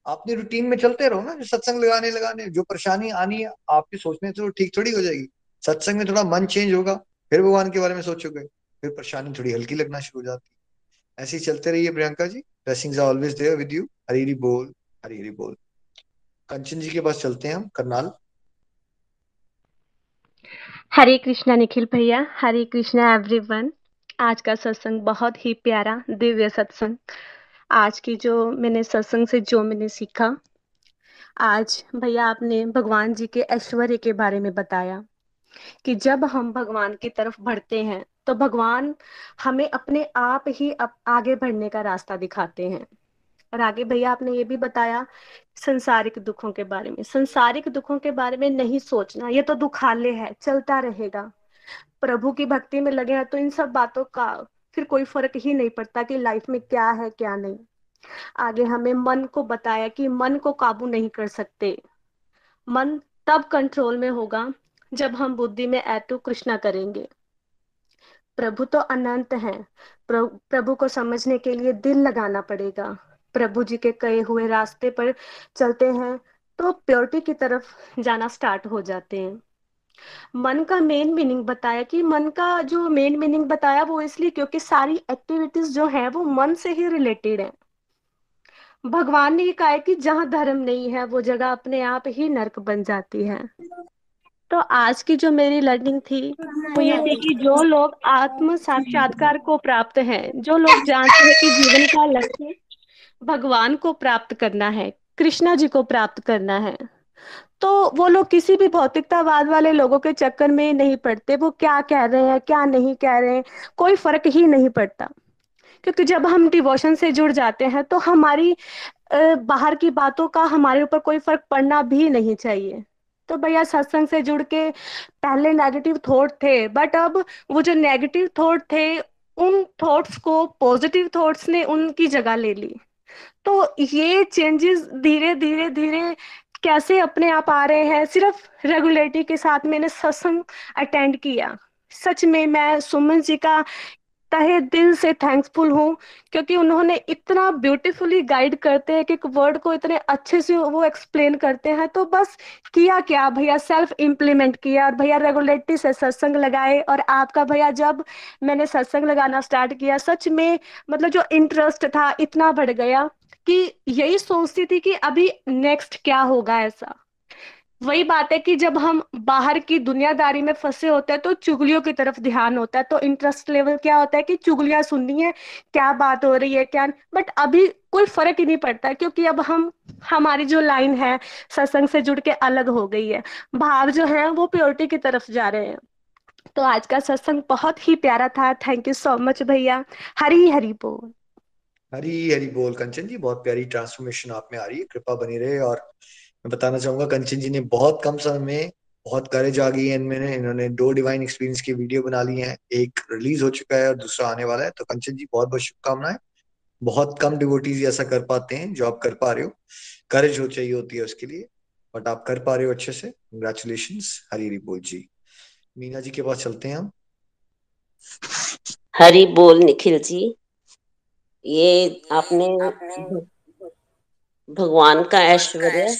आपने रूटीन में चलते रहो ना, जो सत्संग लगाने लगाने, जो परेशानी आनी है, आपके सोचने से ठीक थोड़ी हो जाएगी। सत्संग में थोड़ा मन चेंज होगा, फिर भगवान के बारे में सोचोगे, फिर परेशानी थोड़ी हल्की लगना शुरू हो जाती है। ऐसे ही चलते रहिए Priyanka ji. Blessings always there with you Hari Hari बोल, हरी हरी बोल। कंचन जी के पास चलते हैं हम, करनाल। हरे कृष्णा, निखिल भैया। हरे कृष्णा एवरीवन आज का सत्संग बहुत ही प्यारा, दिव्य सत्संग। आज की जो मैंने सत्संग से जो मैंने सीखा आज भैया आपने भगवान जी के ऐश्वर्य के बारे में बताया कि जब हम भगवान की तरफ़ बढ़ते हैं तो भगवान हमें अपने आप ही अप, आगे बढ़ने का रास्ता दिखाते हैं। और आगे भैया आपने ये भी बताया संसारिक दुखों के बारे में। संसारिक दुखों के बारे में नहीं सोचना ये तो दुखाले है चलता रहेगा। प्रभु की भक्ति में लगे हैं तो इन सब बातों का फिर कोई फ़र्क ही नहीं पड़ता कि लाइफ में क्या है, क्या नहीं। आगे हमें मन को बताया कि मन को काबू नहीं कर सकते। मन तब कंट्रोल में होगा जब हम बुद्धि में ऐटू कृष्णा करेंगे। प्रभु तो अनंत हैं। प्रभु को समझने के लिए दिल लगाना पड़ेगा। प्रभु जी के कहे हुए रास्ते पर चलते हैं तो प्योरिटी की तरफ़ जाना स्टार्ट हो जाते हैं। मन का मेन मीनिंग बताया कि मन का जो मेन मीनिंग बताया वो इसलिए क्योंकि सारी एक्टिविटीज़ जो है वो मन से ही रिलेटेड है। भगवान ने ये कहा है कि जहाँ धर्म नहीं है, वो जगह अपने आप ही नरक बन जाती है। तो आज की जो मेरी लर्निंग थी, वो ये थी कि जो लोग आत्म साक्षात्कार को प्राप्त हैं, जो लोग जानते हैं कि जीवन का लक्ष्य भगवान को प्राप्त करना है, कृष्णा जी को प्राप्त करना है तो वो लोग किसी भी भौतिकतावाद वाले लोगों के चक्कर में नहीं पड़ते। वो क्या कह रहे हैं, क्या नहीं कह रहे हैं, कोई फ़र्क ही नहीं पड़ता। क्योंकि जब हम डिवोशन से जुड़ जाते हैं तो हमारी बाहर की बातों का हमारे ऊपर कोई फ़र्क पड़ना भी नहीं चाहिए। तो भैया सत्संग से जुड़ के पहले नेगेटिव थॉट थे बट अब वो जो नेगेटिव थॉट थे, उन थॉट्स को पॉजिटिव थॉट्स ने उनकी जगह ले ली। तो ये चेंजेस धीरे धीरे धीरे कैसे अपने आप आ रहे हैं? सिर्फ़ रेगुलरिटी के साथ मैंने सत्संग अटेंड किया। सच में मैं सुमन जी का तहे दिल से थैंक्सफुल हूँ, क्योंकि उन्होंने इतना ब्यूटीफुली गाइड करते हैं कि वर्ड को इतने अच्छे से वो एक्सप्लेन करते हैं तो बस किया क्या? भैया सेल्फ इम्प्लीमेंट किया और भैया रेगुलेटरी से सत्संग लगाए और आपका भैया जब मैंने सत्संग लगाना स्टार्ट किया, सच में मतलब जो इंटरेस्ट था इतना बढ़ गया। कि यही सोचती थी कि अभी नेक्स्ट क्या होगा ऐसा। वही बात है कि जब हम बाहर की दुनियादारी में फंसे होते हैं तो चुगलियों की तरफ़ ध्यान होता है। तो इंटरेस्ट लेवल क्या होता है कि चुगलियाँ सुननी है, क्या बात हो रही है, क्या बट अभी कोई फ़र्क ही नहीं पड़ता क्योंकि अब हम, हमारी जो लाइन है, सत्संग से जुड़ के अलग हो गई है। भाव जो है, वो प्योरिटी की तरफ़ जा रहे हैं। तो आज का सत्संग बहुत ही प्यारा था। थैंक यू सो मच भैया। हरी हरी बोल। हरी हरी बोल। कंचन जी, बहुत प्यारी ट्रांसफॉर्मेशन आप में आ रही है। कृपा बनी रहे और मैं बताना चाहूँगा, कंचन जी ने बहुत कम समय में बहुत करेज आ गई है इनमें इन्होंने दो डिवाइन एक्सपीरियंस की वीडियो बना ली है। एक रिलीज़ हो चुका है और दूसरा आने वाला है। तो कंचन जी, बहुत बहुत शुभकामनाएँ। बहुत कम डिवोटीज ऐसा कर पाते हैं जो आप कर पा रहे हो। करेज हो चाहिए होती है उसके लिए। बट आप कर पा रहे हो अच्छे से। कंग्रेचुलेशन हरी हरी बोल जी। मीना जी के पास चलते हैं हम। हरी बोल, निखिल जी। ये आपने भगवान का ऐश्वर्य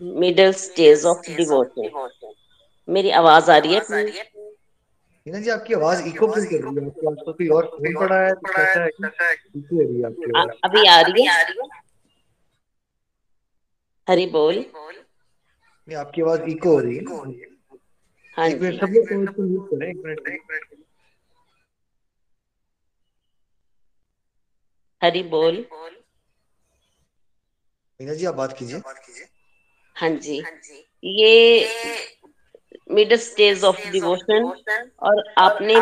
मिडिल स्टेज ऑफ़ डिवोशन मेरी आवाज़ आ रही है हिना जी आपकी आवाज़ इको क्यों कर रही है? आपको आसपास कोई और फ़ोन पड़ा है? तो कैसा है इको हो रही है आपकी आवाज़। अभी आ रही है? हरी बोल। नहीं आपकी आवाज़ इको हो रही है हाँ एक मिनट सब लोग इसको म्यूट करें एक मिनट। हरी बोल। मीना जी आप बात कीजिए। हाँ जी। ये मिडिल स्टेज ऑफ़ डिवोशन और आपने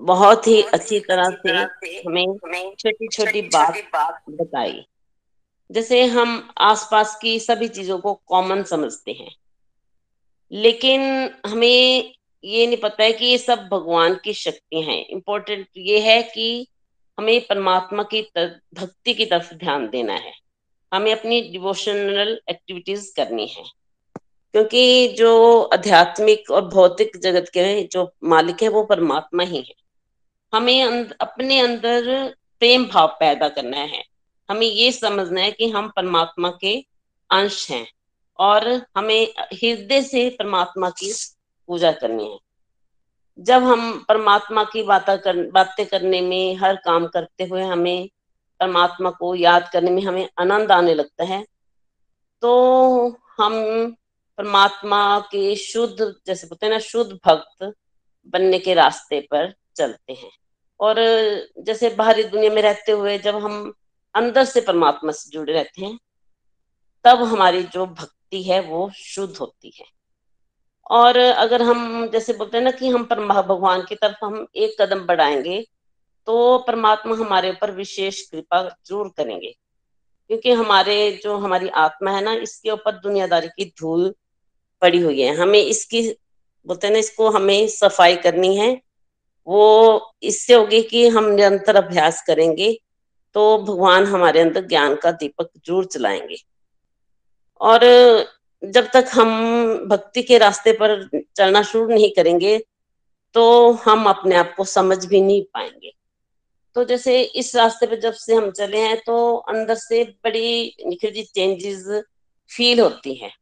बहुत ही अच्छी तरह से हमें छोटी छोटी बात बताई। जैसे हम आसपास की सभी चीज़ों को कॉमन समझते हैं। लेकिन हमें ये नहीं पता है कि ये सब भगवान की शक्ति हैं। इम्पोर्टेंट ये है कि हमें परमात्मा की भक्ति की तरफ़ ध्यान देना है। हमें अपनी डिवोशनल एक्टिविटीज़ करनी है। क्योंकि जो आध्यात्मिक और भौतिक जगत के जो मालिक है वो परमात्मा ही है। हमें अंद, अपने अंदर प्रेम भाव पैदा करना है। हमें ये समझना है कि हम परमात्मा के अंश हैं और हमें हृदय से परमात्मा की पूजा करनी है। जब हम परमात्मा की बातें कर, बातें करने में हर काम करते हुए हमें परमात्मा को याद करने में हमें आनंद आने लगता है तो हम परमात्मा के शुद्ध, जैसे बोलते हैं ना, शुद्ध भक्त बनने के रास्ते पर चलते हैं। और जैसे बाहरी दुनिया में रहते हुए जब हम अंदर से परमात्मा से जुड़े रहते हैं, तब हमारी जो भक्ति है वो शुद्ध होती है। और अगर हम जैसे बोलते हैं ना कि हम परमा भगवान की तरफ़ हम एक कदम बढ़ाएँगे तो परमात्मा हमारे ऊपर विशेष कृपा ज़रूर करेंगे। क्योंकि हमारे जो हमारी आत्मा है ना, इसके ऊपर दुनियादारी की धूल पड़ी हुई है। हमें इसकी, बोलते हैं ना, इसको हमें सफ़ाई करनी है। वो इससे होगी कि हम निरंतर अभ्यास करेंगे तो भगवान हमारे अंदर ज्ञान का दीपक ज़रूर चलाएँगे और जब तक हम भक्ति के रास्ते पर चलना शुरू नहीं करेंगे तो हम अपने आप को समझ भी नहीं पाएँगे। तो जैसे इस रास्ते पे जब से हम चले हैं तो अंदर से बड़ी निखिल जी चेंजेस फील होती हैं।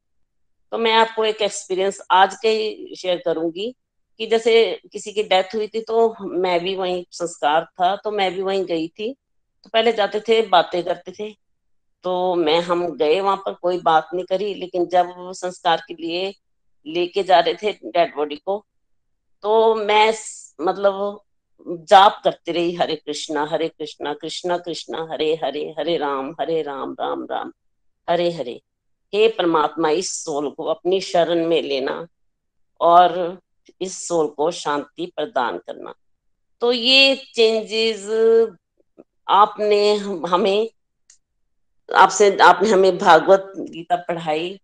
तो मैं आपको एक एक्सपीरियंस आज के ही शेयर करूँगी कि जैसे किसी की डेथ हुई थी तो मैं भी वहीं संस्कार था तो मैं भी वहीं गई थी। तो पहले जाते थे, बातें करते थे तो मैं, हम गए, वहाँ पर कोई बात नहीं करी, लेकिन जब संस्कार के लिए लेके जा रहे थे डेड बॉडी को तो मैं मतलब जाप करती रही, हरे कृष्णा हरे कृष्णा कृष्णा कृष्णा, हरे हरे हरे राम हरे राम राम राम, हरे हरे। हे परमात्मा, इस सोल को अपनी शरण में लेना और इस सोल को शांति प्रदान करना। तो ये चेंजेस आपने हमें आपसे, आपने हमें भागवत गीता पढ़ाई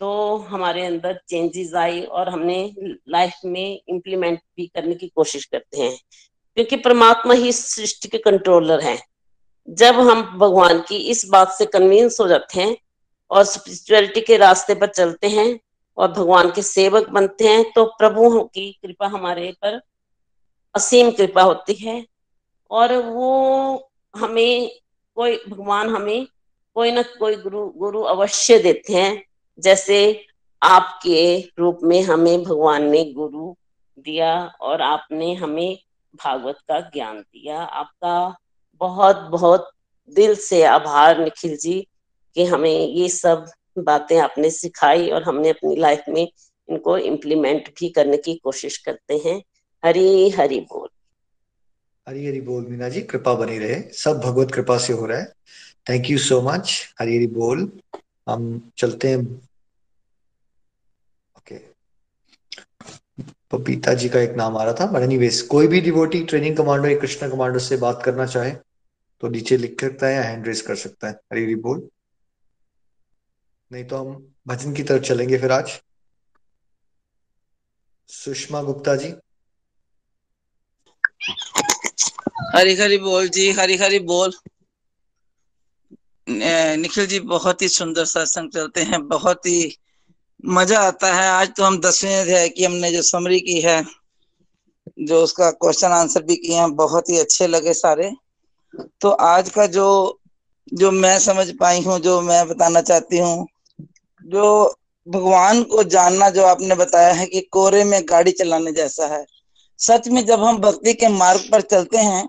तो हमारे अंदर चेंजेस आई और हमने लाइफ में इम्प्लीमेंट भी करने की कोशिश करते हैं। क्योंकि परमात्मा ही सृष्टि के कंट्रोलर हैं। जब हम भगवान की इस बात से कन्विंस हो जाते हैं और स्पिरिचुअलिटी के रास्ते पर चलते हैं और भगवान के सेवक बनते हैं तो प्रभु की कृपा हमारे पर असीम कृपा होती है। और वो हमें, कोई भगवान हमें कोई ना कोई गुरु गुरु अवश्य देते हैं। जैसे आपके रूप में हमें भगवान ने गुरु दिया और आपने हमें भागवत का ज्ञान दिया। आपका बहुत बहुत दिल से आभार निखिल जी कि हमें ये सब बातें आपने सिखाई और हमने अपनी लाइफ में इनको इम्प्लीमेंट भी करने की कोशिश करते हैं। हरी हरी बोल। हरी हरी बोल मीना जी, कृपा बनी रहे। सब भगवत कृपा से हो रहा है। Thank you so much Hari बोल हम चलते हैं। ओके पपीता जी का एक नाम आ रहा था बट एनीवेज कोई भी डिवोटी ट्रेनिंग कमांडो या कृष्णा कमांडो से बात करना चाहे तो नीचे लिख सकता है या हैंड रेस कर सकता है हरी हरी बोल नहीं तो हम भजन की तरफ़ चलेंगे फिर आज। सुषमा गुप्ता जी। हरी हरी बोल जी, हरी हरी बोल। निखिल जी, बहुत ही सुंदर सत्संग चलते हैं, बहुत ही मज़ा आता है। आज तो हम दसवें अध्याय की, हमने जो समरी की है, जो उसका क्वेश्चन आंसर भी किए हैं, बहुत ही अच्छे लगे सारे। तो आज का जो जो मैं समझ पाई हूँ, जो मैं बताना चाहती हूँ, जो भगवान को जानना, जो आपने बताया है कि कोरे में गाड़ी चलाने जैसा है, सच में जब हम भक्ति के मार्ग पर चलते हैं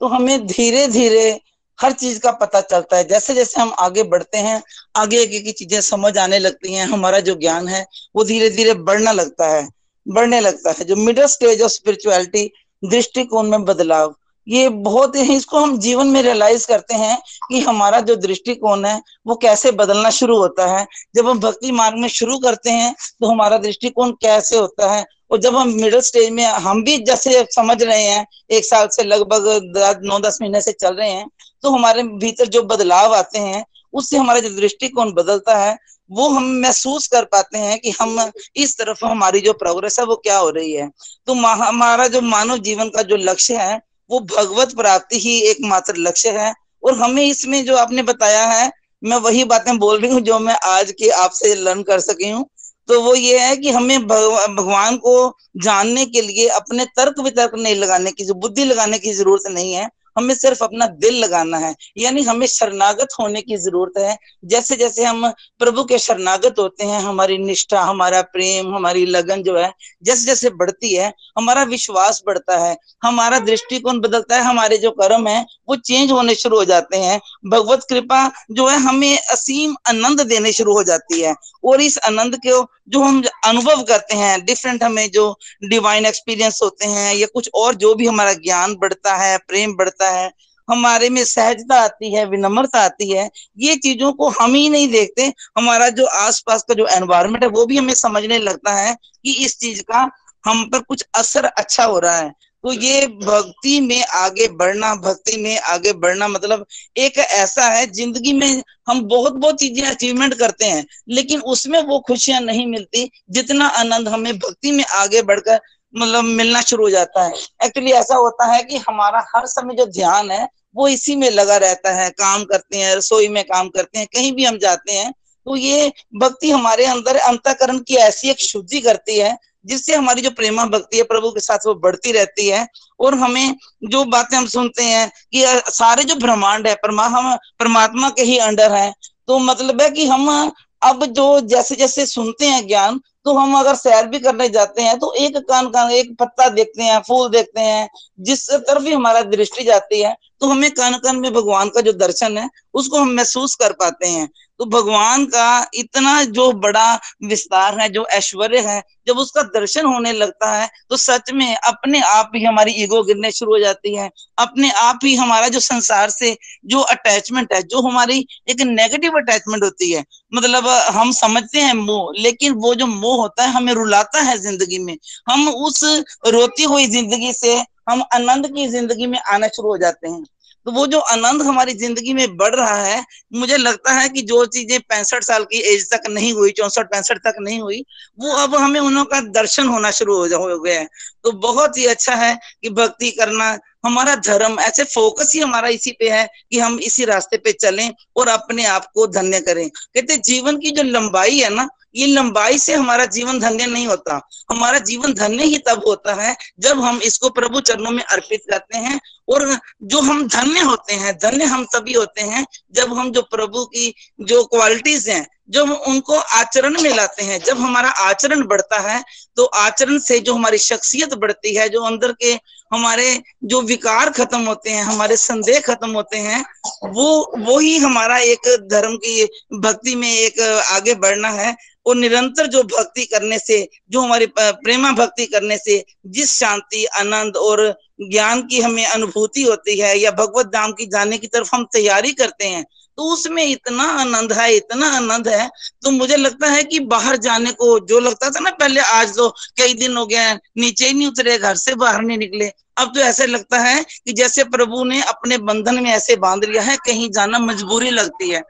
तो हमें धीरे धीरे हर चीज़ का पता चलता है। जैसे जैसे हम आगे बढ़ते हैं, आगे आगे की चीज़ें समझ आने लगती हैं, हमारा जो ज्ञान है, वो धीरे धीरे बढ़ना लगता है, बढ़ने लगता है। जो मिडिल स्टेज ऑफ़ स्पिरिचुअलिटी दृष्टिकोण में बदलाव, ये बहुत ही, इसको हम जीवन में रियलाइज़ करते हैं कि हमारा जो दृष्टिकोण है, वो कैसे बदलना शुरू होता है। जब हम भक्ति मार्ग में शुरू करते हैं तो हमारा दृष्टिकोण कैसे होता है और जब हम मिडिल स्टेज में, हम भी जैसे समझ रहे हैं, एक साल से लगभग नौ दस महीने से चल रहे हैं तो हमारे भीतर जो बदलाव आते हैं, उससे हमारा जो दृष्टिकोण बदलता है, वो हम महसूस कर पाते हैं कि हम इस तरफ़ हमारी जो प्रोग्रेस है, वो क्या हो रही है। तो हमारा जो मानव जीवन का जो लक्ष्य है, वो भगवत प्राप्ति ही एकमात्र लक्ष्य है। और हमें इसमें जो आपने बताया है, मैं वही बातें बोल रही हूँ जो मैं आज के आपसे लर्न कर सकी हूँ। तो वो ये है कि हमें भगवान को जानने के लिए अपने तर्क वितर्क नहीं लगाने की, बुद्धि लगाने की ज़रूरत नहीं है। हमें सिर्फ़ अपना दिल लगाना है। यानी हमें शरणागत होने की ज़रूरत है। जैसे जैसे हम प्रभु के शरणागत होते हैं, हमारी निष्ठा, हमारा प्रेम, हमारी लगन जो है जैसे जैसे बढ़ती है, हमारा विश्वास बढ़ता है, हमारा दृष्टिकोण बदलता है, हमारे जो कर्म है, वो चेंज होने शुरू हो जाते हैं। भगवत कृपा जो है, हमें असीम आनंद देने शुरू हो जाती है। और इस आनंद को जो हम अनुभव करते हैं डिफरेंट हमें जो डिवाइन एक्सपीरियंस होते हैं या कुछ और जो भी हमारा ज्ञान बढ़ता है, प्रेम बढ़ता है, हमारे में सहजता आती है, विनम्रता आती है, ये चीज़ों को हम ही नहीं देखते। हमारा जो आसपास का जो एनवायरमेंट है, वो भी हमें समझने लगता है कि इस चीज़ का हम पर कुछ असर अच्छा हो रहा है। तो ये भक्ति में आगे बढ़ना, भक्ति में आगे बढ़ना मतलब एक ऐसा है, ज़िंदगी में हम बहुत बहुत चीज़ें अचीवमेंट करते हैं, लेकिन उसमें वो खुशियाँ नहीं मिलती जितना आनंद हमें भक्ति में आगे बढ़कर मतलब मिलना शुरू हो जाता है। एक्चुअली ऐसा होता है कि हमारा हर समय जो ध्यान है, वो इसी में लगा रहता है। काम करते हैं, रसोई में काम करते हैं, कहीं भी हम जाते हैं तो ये भक्ति हमारे अंदर अंतकरण की ऐसी एक शुद्धि करती है जिससे हमारी जो प्रेमा भक्ति है प्रभु के साथ वो बढ़ती रहती है और हमें जो बातें हम सुनते हैं कि सारे जो ब्रह्मांड है, परमा, हम परमात्मा के ही अंडर है तो मतलब है कि हम अब जो जैसे जैसे सुनते हैं ज्ञान तो हम अगर सैर भी करने जाते हैं तो एक कान कान एक पत्ता देखते हैं, फूल देखते हैं, जिस तरफ़ भी हमारा दृष्टि जाती है तो हमें कन कन में भगवान का जो दर्शन है, उसको हम महसूस कर पाते हैं। तो भगवान का इतना जो बड़ा विस्तार है, जो ऐश्वर्य है, जब उसका दर्शन होने लगता है तो सच में अपने आप ही हमारी ईगो गिरने शुरू हो जाती है। अपने आप ही हमारा जो संसार से जो अटैचमेंट है, जो हमारी एक नेगेटिव अटैचमेंट होती है मतलब हम समझते हैं मोह, लेकिन वो जो मोह होता है, हमें रुलाता है ज़िंदगी में। हम उस रोती हुई ज़िंदगी से, हम आनंद की ज़िंदगी में आना शुरू हो जाते हैं। तो वो जो आनंद हमारी ज़िंदगी में बढ़ रहा है, मुझे लगता है कि जो चीज़ें पैंसठ साल की एज तक नहीं हुई, चौसठ, पैंसठ तक नहीं हुई, वो अब हमें उनका दर्शन होना शुरू हो गया है। तो बहुत ही अच्छा है कि भक्ति करना हमारा धर्म, ऐसे फोकस ही हमारा इसी पे है कि हम इसी रास्ते पे चलें और अपने आप को धन्य करें। कहते जीवन की जो लंबाई है ना, ये लंबाई से हमारा जीवन धन्य नहीं होता। हमारा जीवन धन्य ही तब होता है जब हम इसको प्रभु चरणों में अर्पित करते हैं और जो हम धन्य होते हैं, धन्य हम तभी होते हैं, जब हम जो प्रभु की जो क्वालिटीज हैं, जब उनको आचरण में लाते हैं, जब हमारा आचरण बढ़ता है तो आचरण से जो हमारी शख्सियत बढ़ती है, जो अंदर के हमारे जो विकार खत्म होते हैं, हमारे संदेह खत्म होते हैं, वो वो ही हमारा एक धर्म की भक्ति में एक आगे बढ़ना है। और निरंतर जो भक्ति करने से, जो हमारी प्रेमा भक्ति करने से, जिस शांति, आनंद और ज्ञान की हमें अनुभूति होती है या भगवत धाम की जाने की तरफ़ हम तैयारी करते हैं तो उसमें इतना आनंद है, इतना आनंद है तो मुझे लगता है कि बाहर जाने को जो लगता था ना पहले आज तो कई दिन हो गए नीचे ही नहीं उतरे, घर से बाहर नहीं निकले, अब तो ऐसे लगता है कि जैसे प्रभु ने अपने बंधन में ऐसे बाँध लिया है, कहीं जाना मजबूरी लगती है।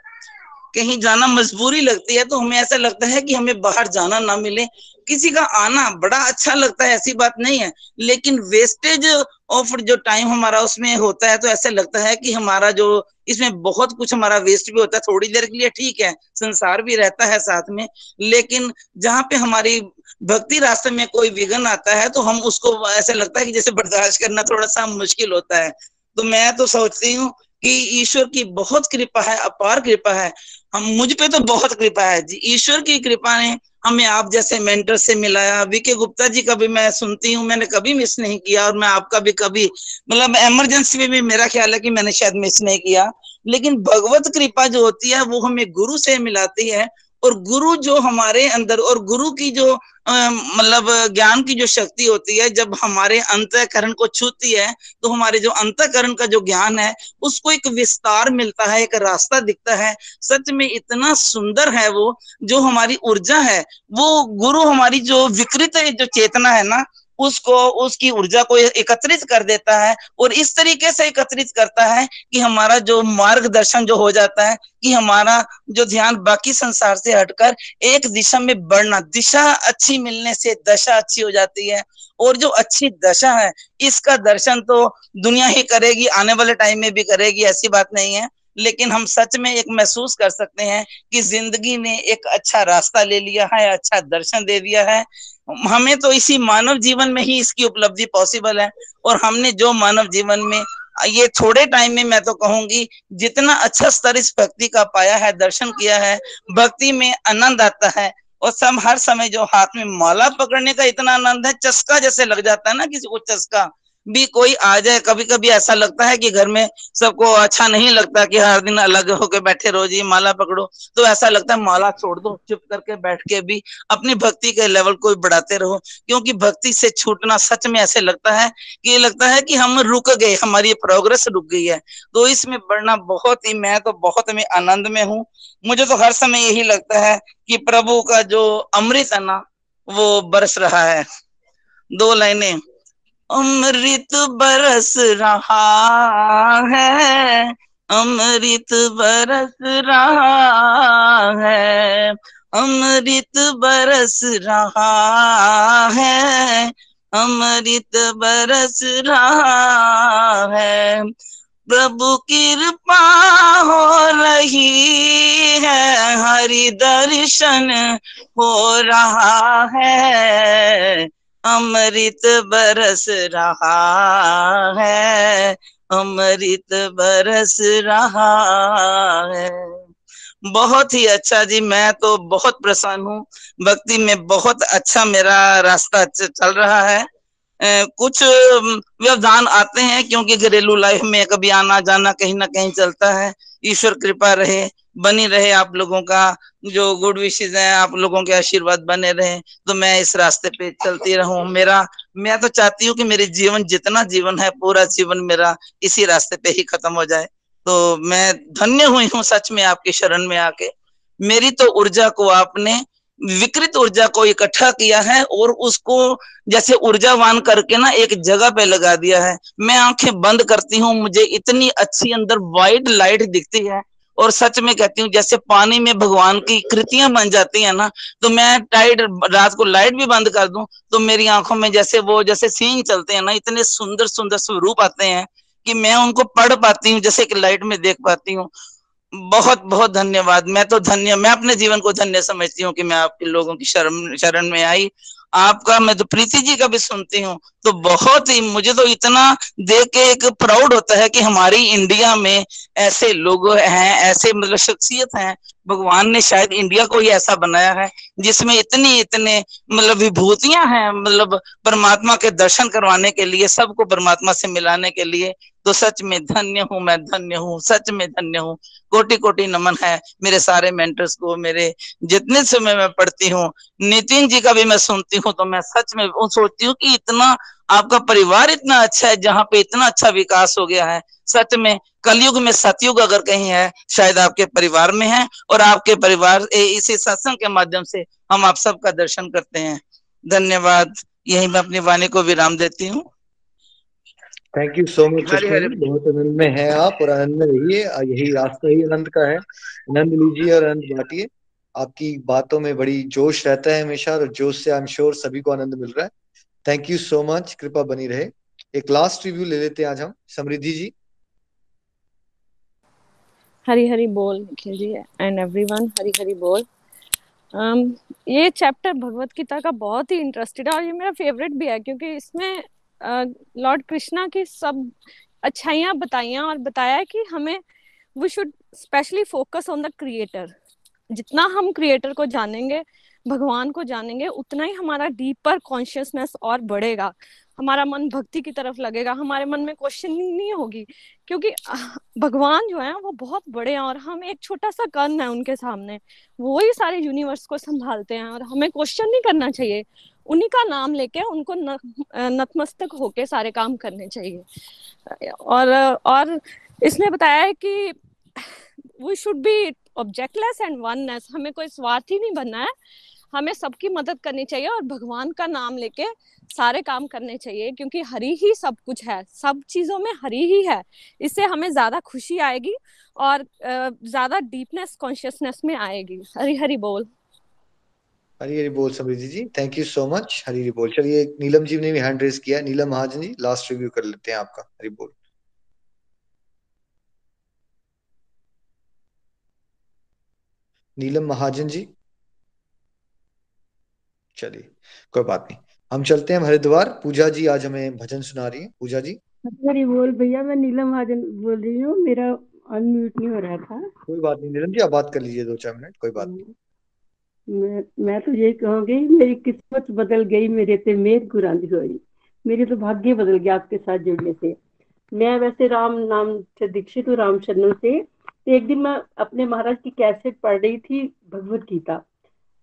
कहीं जाना मजबूरी लगती है तो हमें ऐसा लगता है कि हमें बाहर जाना ना मिले। किसी का आना बड़ा अच्छा लगता है, ऐसी बात नहीं है। लेकिन वेस्टेज ऑफ़ जो टाइम हमारा उसमें होता है तो ऐसा लगता है कि हमारा जो इसमें बहुत कुछ हमारा वेस्ट भी होता है, थोड़ी देर के लिए ठीक है, संसार भी रहता है साथ में। लेकिन जहाँ पे हमारी भक्ति रास्ते में कोई विघन आता है तो हम उसको ऐसा लगता है कि जैसे बर्दाश्त करना थोड़ा सा मुश्किल होता है। तो मैं तो सोचती हूँ कि ईश्वर की बहुत कृपा है, अपार कृपा है। हम मुझ पे तो बहुत कृपा है जी। ईश्वर की कृपा ने हमें आप जैसे मेंटर से मिलाया। वीके गुप्ता जी का भी मैं सुनती हूँ, मैंने कभी मिस नहीं किया और मैं आपका भी कभी मतलब इमरजेंसी में भी मेरा ख्याल है कि मैंने शायद मिस नहीं किया। लेकिन भगवत कृपा जो होती है, वो हमें गुरु से मिलाती है। और गुरु जो हमारे अंदर, और गुरु की जो मतलब ज्ञान की जो शक्ति होती है, जब हमारे अंतकरण को छूती है तो हमारे जो अंतकरण का जो ज्ञान है, उसको एक विस्तार मिलता है, एक रास्ता दिखता है। सच में इतना सुंदर है वो, जो हमारी ऊर्जा है, वो गुरु हमारी जो विकृत जो चेतना है ना उसको, उसकी ऊर्जा को एकत्रित कर देता है और इस तरीके से एकत्रित करता है कि हमारा जो मार्गदर्शन जो हो जाता है, कि हमारा जो ध्यान बाकी संसार से हटकर एक दिशा में बढ़ना, दिशा अच्छी मिलने से दशा अच्छी हो जाती है। और जो अच्छी दशा है, इसका दर्शन तो दुनिया ही करेगी, आने वाले टाइम में भी करेगी, ऐसी बात नहीं है। लेकिन हम सच में एक महसूस कर सकते हैं कि ज़िंदगी ने एक अच्छा रास्ता ले लिया है अच्छा दर्शन दे दिया है। हमें तो इसी मानव जीवन में ही इसकी उपलब्धि पॉसिबल है। और हमने जो मानव जीवन में, ये थोड़े टाइम में मैं तो कहूँगी, जितना अच्छा स्तर इस भक्ति का पाया है, दर्शन किया है, भक्ति में आनंद आता है, और सब हर समय जो हाथ में माला पकड़ने का इतना आनंद है, चस्का जैसे लग जाता है ना किसी को, चस्का। भी कोई आ जाए कभी कभी ऐसा लगता है कि घर में सबको अच्छा नहीं लगता कि हर दिन अलग होके बैठे रहो जी, माला पकड़ो। तो ऐसा लगता है माला छोड़ दो, चुप करके बैठ के भी अपनी भक्ति के लेवल को बढ़ाते रहो। क्योंकि भक्ति से छूटना सच में ऐसे लगता है कि ये लगता है कि हम रुक गए, हमारी प्रोग्रेस रुक गई है। तो इसमें बढ़ना बहुत ही, मैं तो बहुत में आनंद में हूँ। मुझे तो हर समय यही लगता है कि प्रभु का जो अमृत है ना, वो बरस रहा है। दो लाइनें। अमृत बरस रहा है। अमृत बरस रहा है। अमृत बरस रहा है। अमृत बरस रहा है। प्रभु कृपा हो रही है। हरि दर्शन हो रहा है। अमृत बरस रहा है अमृत बरस रहा है। बहुत ही अच्छा जी मैं तो बहुत प्रसन्न हूँ। भक्ति में बहुत अच्छा मेरा रास्ता चल रहा है। ए, कुछ व्यवधान आते हैं क्योंकि घरेलू लाइफ में कभी आना जाना कहीं ना कहीं चलता है। ईश्वर कृपा रहे बनी रहे आप लोगों का, जो गुड विशेष है, आप लोगों के आशीर्वाद बने रहे। तो मैं इस रास्ते पे चलती रहूँ। मेरा, मैं तो चाहती हूँ कि मेरे जीवन जितना जीवन है, पूरा जीवन मेरा इसी रास्ते पे ही खत्म हो जाए। तो मैं धन्य हुई हूँ सच में आपकी शरण में आके। मेरी तो ऊर्जा को आपने, विकृत ऊर्जा को इकट्ठा किया है और उसको जैसे ऊर्जावान करके ना एक जगह पे लगा दिया है। मैं आँखें बंद करती हूँ, मुझे इतनी अच्छी अंदर वाइट लाइट दिखती है और सच में कहती हूँ, जैसे पानी में भगवान की कृतियाँ बन जाती है ना तो मैं टाइट रात को लाइट भी बंद कर दूँ तो मेरी आँखों में जैसे वो, जैसे सीन चलते हैं ना, इतने सुंदर सुंदर स्वरूप आते हैं कि मैं उनको पढ़ पाती हूँ, जैसे कि लाइट में देख पाती हूँ। बहुत बहुत धन्यवाद। मैं तो धन्य, मैं अपने जीवन को धन्य समझती हूँ कि मैं आपके लोगों की शरण शरण में आई आपका मैं तो प्रीति जी का भी सुनती हूँ तो बहुत ही मुझे तो इतना देख के एक प्राउड होता है कि हमारी इंडिया में ऐसे लोग हैं, ऐसे मतलब शख्सियत हैं। भगवान ने शायद इंडिया को ही ऐसा बनाया है, जिसमें इतनी, इतने मतलब विभूतियाँ हैं मतलब परमात्मा के दर्शन करवाने के लिए, सबको परमात्मा से मिलाने के लिए। तो सच में धन्य हूँ, मैं धन्य हूँ, सच में धन्य हूँ। कोटि कोटि नमन है मेरे सारे मेंटर्स को, मेरे जितने समय मैं पढ़ती हूँ, नितिन जी का भी मैं सुनती हूँ तो मैं सच में सोचती हूँ कि इतना आपका परिवार इतना अच्छा है, जहाँ पे इतना अच्छा विकास हो गया है। सच में कलयुग में सतयुग अगर कहीं है, शायद आपके परिवार में है, और आपके परिवार इसी सत्संग के माध्यम से हम आप सबका दर्शन करते हैं। धन्यवाद। यही मैं अपनी वाणी को विराम देती हूँ। थैंक यू सो मच बहुत आनंद में है आप और आनंद में रहिए। यही रास्ता ही आनंद का है। आनंद लीजिए और आनंद बांटिए। आपकी बातों में बड़ी जोश रहता है हमेशा और जोश से आई एम श्योर सभी को आनंद मिल रहा है। थैंक यू सो मच कृपा बनी रहे। एक लास्ट रिव्यू ले लेते हैं आज हम। समृद्धि जी। हरी हरी बोल निखिल जी एंड एवरीवन हरी हरी बोल। Um, ये चैप्टर भगवत गीता का बहुत ही इंटरेस्टेड है और ये मेरा फेवरेट भी है क्योंकि इसमें लॉर्ड कृष्णा की सब अच्छाइयाँ बताइया और बताया कि हमें we should specially focus on the creator जितना हम क्रिएटर को जानेंगे, भगवान को जानेंगे, उतना ही हमारा डीपर कॉन्शियसनेस और बढ़ेगा। हमारा मन भक्ति की तरफ़ लगेगा। हमारे मन में क्वेश्चन नहीं होगी, क्योंकि भगवान जो है, वो बहुत बड़े हैं और हम एक छोटा सा कर्ण है उनके सामने। वो ही सारे यूनिवर्स को संभालते हैं और हमें क्वेश्चन नहीं करना चाहिए। उन्हीं का नाम लेके उनको न, नतमस्तक होके सारे काम करने चाहिए। और और इसने बताया है कि we should be objectless and oneness हमें कोई स्वार्थी नहीं बनना है। हमें सबकी मदद करनी चाहिए और भगवान का नाम लेके सारे काम करने चाहिए क्योंकि हरी ही सब कुछ है। सब चीज़ों में हरी ही है। इससे हमें ज़्यादा खुशी आएगी और ज़्यादा डीपनेस कॉन्शियसनेस में आएगी। हरी हरी बोल। हरी हरी बोल Samriddhi ji thank you so much Hari Hari बोल चलिए नीलम जी ने भी हैंड रेस किया नीलम महाजन जी लास्ट रिव्यू कर लेते हैं आपका हरी बोल नीलम महाजन जी चलिए कोई बात नहीं हम चलते हैं हरिद्वार पूजा जी आज हमें भजन सुना रही है पूजा जी हरी बोल भैया मैं नीलम महाजन बोल रही हूँ मेरा अनम्यूट नहीं हो रहा था कोई बात नहीं नीलम जी आप बात कर लीजिए दो चार मिनट कोई बात नहीं मैं तो यही कहूँगी, मेरी किस्मत बदल गई, मेरे ते मेर गुरांदी हुई। मेरे तो भाग्य बदल गया आपके साथ जुड़ने से। मैं वैसे राम नाम से दीक्षित हूँ, राम चरण से। एक दिन मैं अपने महाराज की कैसेट पढ़ रही थी, भगवत गीता।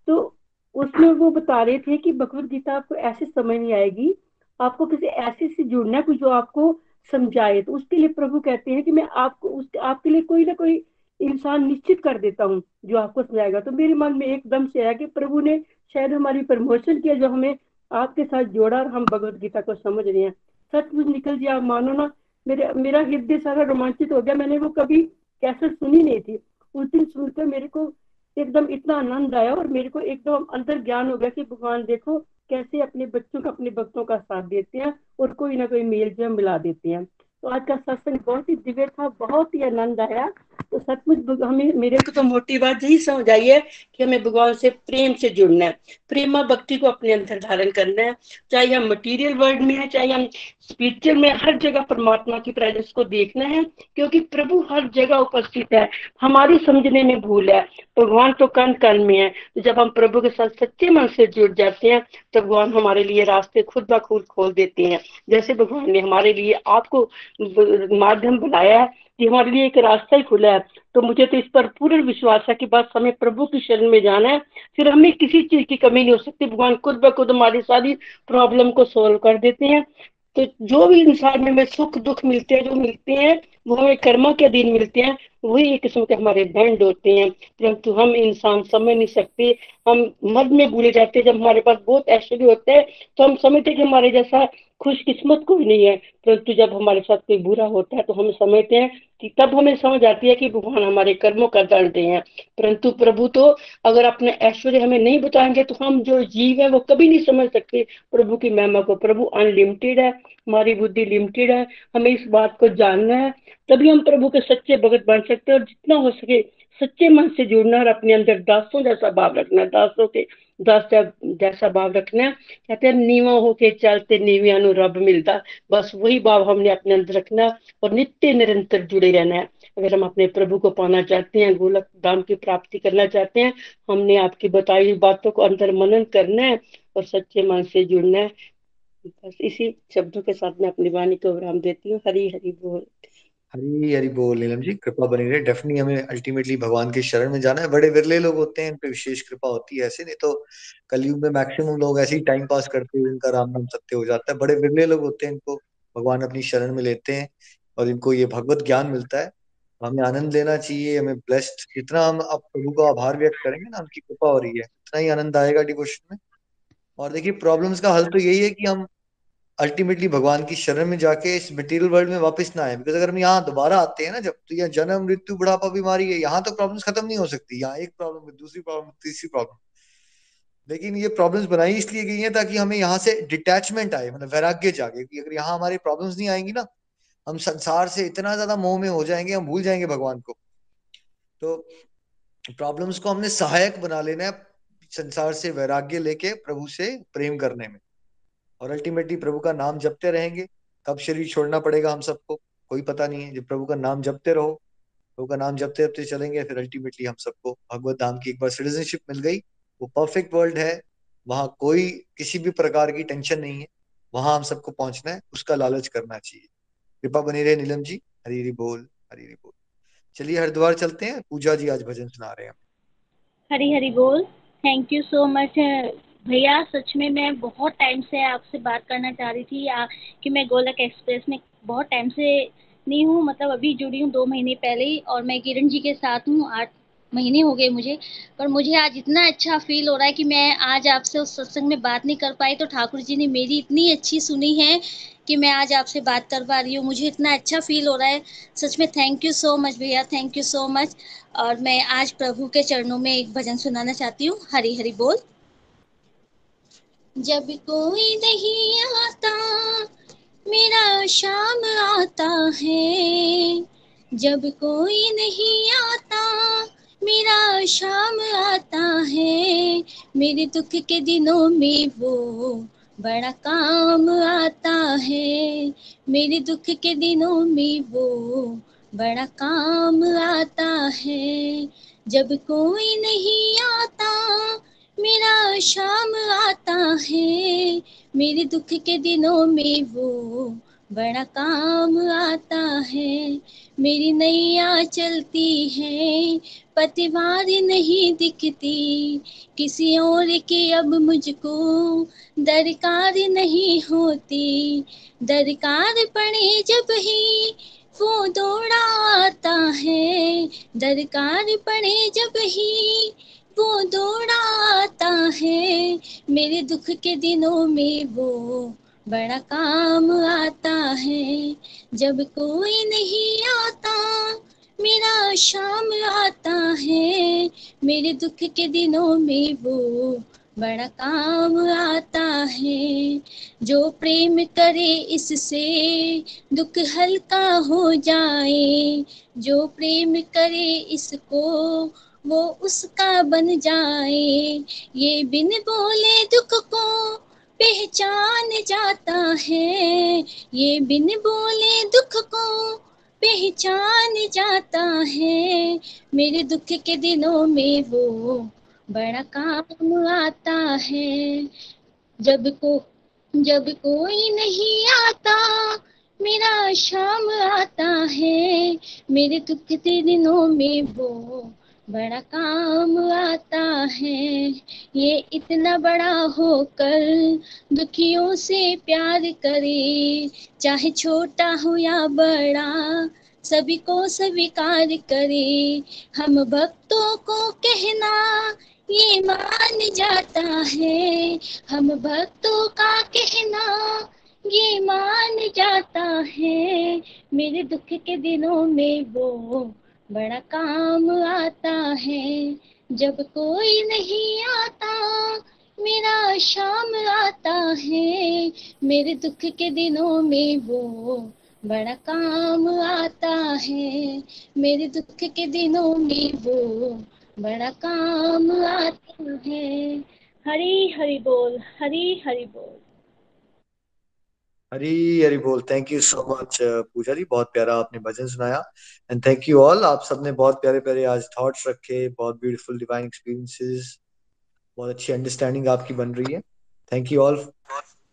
तो उसमें वो बता रहे थे कि भगवत गीता आपको ऐसे समझ नहीं आएगी। आपको किसी ऐसे से जुड़ना है जो आपको समझाए। तो उसके लिए प्रभु कहते हैं कि मैं आपको, उस, आपके लिए कोई ना कोई इंसान निश्चित कर देता हूँ जो आपको समझाएगा। तो मेरे मन में एकदम से आया कि प्रभु ने शायद हमारी प्रमोशन किया जो हमें आपके साथ जोड़ा और हम भगवत गीता को समझ रहे हैं। सचमुच निकल जी, आप मानो ना, मेरे, मेरा हृदय सारा रोमांचित हो गया। मैंने वो कभी कैसे सुनी नहीं थी। उस दिन सुनकर मेरे को एकदम इतना आनंद आया और मेरे को एकदम अंदर ज्ञान हो गया कि भगवान देखो कैसे अपने बच्चों का, अपने भक्तों का साथ देते हैं और कोई ना कोई मेल जो मिला देते हैं। तो आज का सत्संग बहुत ही दिव्य था, बहुत ही आनंद आया। तो सचमुच हमें, मेरे को तो मोटी बात यही समझ आई है कि हमें भगवान से प्रेम से जुड़ना है। प्रेमा भक्ति को अपने अंदर धारण करना है। चाहे हम मटेरियल वर्ल्ड में है, चाहे हम स्पिरिचुअल में हर जगह परमात्मा की प्रेजेंस को देखना है, क्योंकि प्रभु हर जगह उपस्थित है। हमारी समझने में भूल है। भगवान तो कण कण में है। तो जब हम प्रभु के साथ सच्चे मन से जुड़ जाते हैं तो भगवान हमारे लिए रास्ते खुद ब खुद खोल देते हैं। जैसे भगवान ने हमारे लिए आपको माध्यम बनाया है कि हमारे लिए एक रास्ता ही खुला है। तो मुझे तो इस पर पूर्ण विश्वास है कि बस हमें प्रभु की शरण में जाना है। फिर हमें किसी चीज़ की कमी नहीं हो सकती। भगवान खुद ब खुद हमारी सारी प्रॉब्लम को सोल्व कर देते हैं। तो जो भी इंसान में सुख दुख मिलते हैं, जो मिलते हैं वो हमें कर्मा के अधीन मिलते हैं, वही एक किस्म के हमारे दंड होते हैं। परंतु हम इंसान समझ नहीं सकते, हम मद में भूले जाते हैं। जब हमारे पास बहुत ऐश्वर्य होते हैं तो हम समझते कि हमारे जैसा खुशकिस्मत कोई नहीं है। परंतु जब हमारे साथ कोई बुरा होता है तो हम समझते हैं कि तब हमें समझ आती है कि भगवान हमारे कर्मों का दंड दे हैं। परंतु प्रभु तो अगर अपने ऐश्वर्य हमें नहीं बताएँगे तो हम जो जीव है, वो कभी नहीं समझ सकते प्रभु की महिमा को। प्रभु अनलिमिटेड है, हमारी बुद्धि लिमिटेड है, हमें इस बात को जानना है। तभी हम प्रभु के सच्चे भगत बन सकते हैं और जितना हो सके सच्चे मन से जुड़ना और अपने अंदर दासों जैसा भाव रखना, दासों के, दास जैसा भाव रखना। कहते हैं, नीवा होके चलते नीविया रब मिलता। बस वही भाव हमने अपने अंदर रखना और नित्य निरंतर जुड़े रहना है। अगर हम अपने प्रभु को पाना चाहते हैं, गोलक धाम की प्राप्ति करना चाहते हैं, हमने आपकी बताई हुई बातों को अंदर मनन करना है और सच्चे मन से जुड़ना है। बस इसी शब्दों के साथ मैं अपनी वाणी को विराम देती हूँ। हरी हरी बोल। हरी हरी बोल, नीलम जी, कृपा बनी रहे। डेफिनेटली हमें अल्टीमेटली भगवान के शरण में जाना है। बड़े विरले लोग होते हैं इन पे विशेष कृपा होती है ऐसे। नहीं तो कलयुग में मैक्सिमम लोग ऐसे ही टाइम पास करते हुए इनका राम नाम सत्य हो जाता है। बड़े विरले लोग होते हैं, इनको भगवान अपनी शरण में लेते हैं और इनको ये भगवत ज्ञान मिलता है। हमें आनंद लेना चाहिए, हमें ब्लेस्ड जितना हम अब प्रभु का आभार व्यक्त करेंगे ना, उनकी कृपा हो रही है। उतना ही आनंद आएगा डिवोशन में। और देखिए प्रॉब्लम्स का हल तो यही है कि हम अल्टीमेटली भगवान की शरण में जाके इस मटेरियल वर्ल्ड में वापस ना आए। बिकॉज़ अगर हम यहाँ दोबारा आते हैं ना जब तो यहाँ जन्म, मृत्यु, बुढ़ापा, बीमारी है यहाँ तो प्रॉब्लम्स खत्म नहीं हो सकती। यहाँ एक प्रॉब्लम दूसरी प्रॉब्लम तीसरी प्रॉब्लम लेकिन ये प्रॉब्लम्स बनाई इसलिए गई हैं ताकि हमें यहाँ से डिटैचमेंट आए मतलब वैराग्य जागे। कि अगर यहाँ हमारे प्रॉब्लम्स नहीं आएँगी ना, हम संसार से इतना ज़्यादा मोह में हो जाएँगे, हम भूल जाएँगे भगवान को। तो प्रॉब्लम्स को हमने सहायक बना लेना है संसार से वैराग्य लेके प्रभु से प्रेम करने में। और अल्टीमेटली प्रभु का नाम जपते रहेंगे। कब शरीर छोड़ना पड़ेगा हम सबको। कोई पता नहीं है। जब प्रभु का नाम जपते रहो, प्रभु का नाम जपते जपते चलेंगे, फिर अल्टीमेटली हम सबको भगवत धाम की एक बार सिटीजनशिप मिल गई। वो परफेक्ट वर्ल्ड है। वहाँ कोई किसी भी प्रकार की टेंशन नहीं है। वहाँ हम सबको पहुँचना है। उसका लालच करना चाहिए। कृपा बनी रहे नीलम जी। हरी हरी बोल, हरी हरी बोल। चलिए हरिद्वार चलते हैं। पूजा जी आज भजन सुना रहे हैं। हरी हरी बोल। थैंक यू सो मच भैया सच में मैं बहुत टाइम से आपसे बात करना चाह रही थी आ, कि मैं गोलक एक्सप्रेस में बहुत टाइम से नहीं हूँ मतलब अभी जुड़ी हूँ दो महीने पहले ही और मैं किरण जी के साथ हूँ आठ महीने हो गए मुझे पर मुझे आज इतना अच्छा फील हो रहा है कि मैं आज आपसे उस सत्संग में बात नहीं कर पाई तो ठाकुर जी ने मेरी इतनी अच्छी सुनी है कि मैं आज आपसे बात कर पा रही हूँ मुझे इतना अच्छा फील हो रहा है। सच में थैंक यू सो मच भैया थैंक यू सो मच और मैं आज प्रभु के चरणों में एक भजन सुनाना चाहती हूँ हरी हरी बोल। जब कोई नहीं आता, मेरा शाम आता है। जब कोई नहीं आता, मेरा शाम आता है। मेरे दुख के दिनों में वो बड़ा काम आता है। मेरे दुख के दिनों में वो बड़ा काम आता है। जब कोई नहीं आता मेरा शाम आता है। मेरे दुख के दिनों में वो बड़ा काम आता है। मेरी नैया चलती है, पतिवार नहीं दिखती। किसी और के अब मुझको दरकार नहीं होती। दरकार पड़े जब ही वो दौड़ा आता है। दरकार पड़े जब ही वो दौड़ा आता है। मेरे दुख के दिनों में वो बड़ा काम आता है। जब कोई नहीं आता, मेरा शाम आता है। मेरे दुख के दिनों में वो बड़ा काम आता है। जो प्रेम करे इससे दुख हल्का हो जाए। जो प्रेम करे इसको वो उसका बन जाए। ये बिन बोले दुख को पहचान जाता है। ये बिन बोले दुख को पहचान जाता है। मेरे दुख के दिनों में वो बड़ा काम आता है। जब को, जब कोई नहीं आता, मेरा शाम आता है। मेरे दुख के दिनों में वो बड़ा काम आता है। ये इतना बड़ा होकर दुखियों से प्यार करे। चाहे छोटा हो या बड़ा, सभी को स्वीकार करे। हम भक्तों को कहना ये मान जाता है। हम भक्तों का कहना ये मान जाता है। मेरे दुख के दिनों में वो बड़ा काम आता है। जब कोई नहीं आता, मेरा शाम आता है। मेरे दुख के दिनों में वो बड़ा काम आता है। मेरे दुख के दिनों में वो बड़ा काम आता है। हरी हरी बोल, हरी हरी बोल। हरी हरी बोल। Thank you so much Pooja ji, बहुत प्यारा आपने भजन सुनाया। एंड थैंक यू ऑल आप सबने बहुत प्यारे प्यारे आज थॉट्स रखे, बहुत ब्यूटीफुल डिवाइन एक्सपीरियंसेस बहुत अच्छी अंडरस्टैंडिंग आपकी बन रही है। थैंक यू ऑल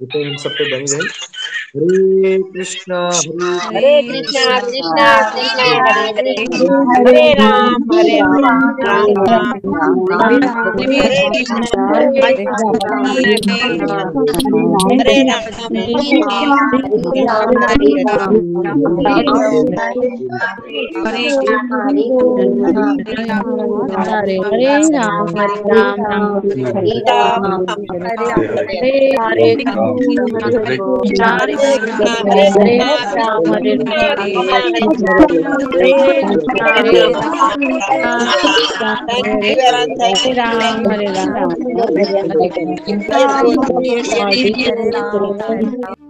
हम सब पे बनी रही हरे कृष्णा हरे कृष्णा कृष्णा कृष्णा हरे हरे हरे राम हरे राम राम राम हरे कृष्णा हरे हरे हरे राम हरे राम राम हरे राम हरे हरे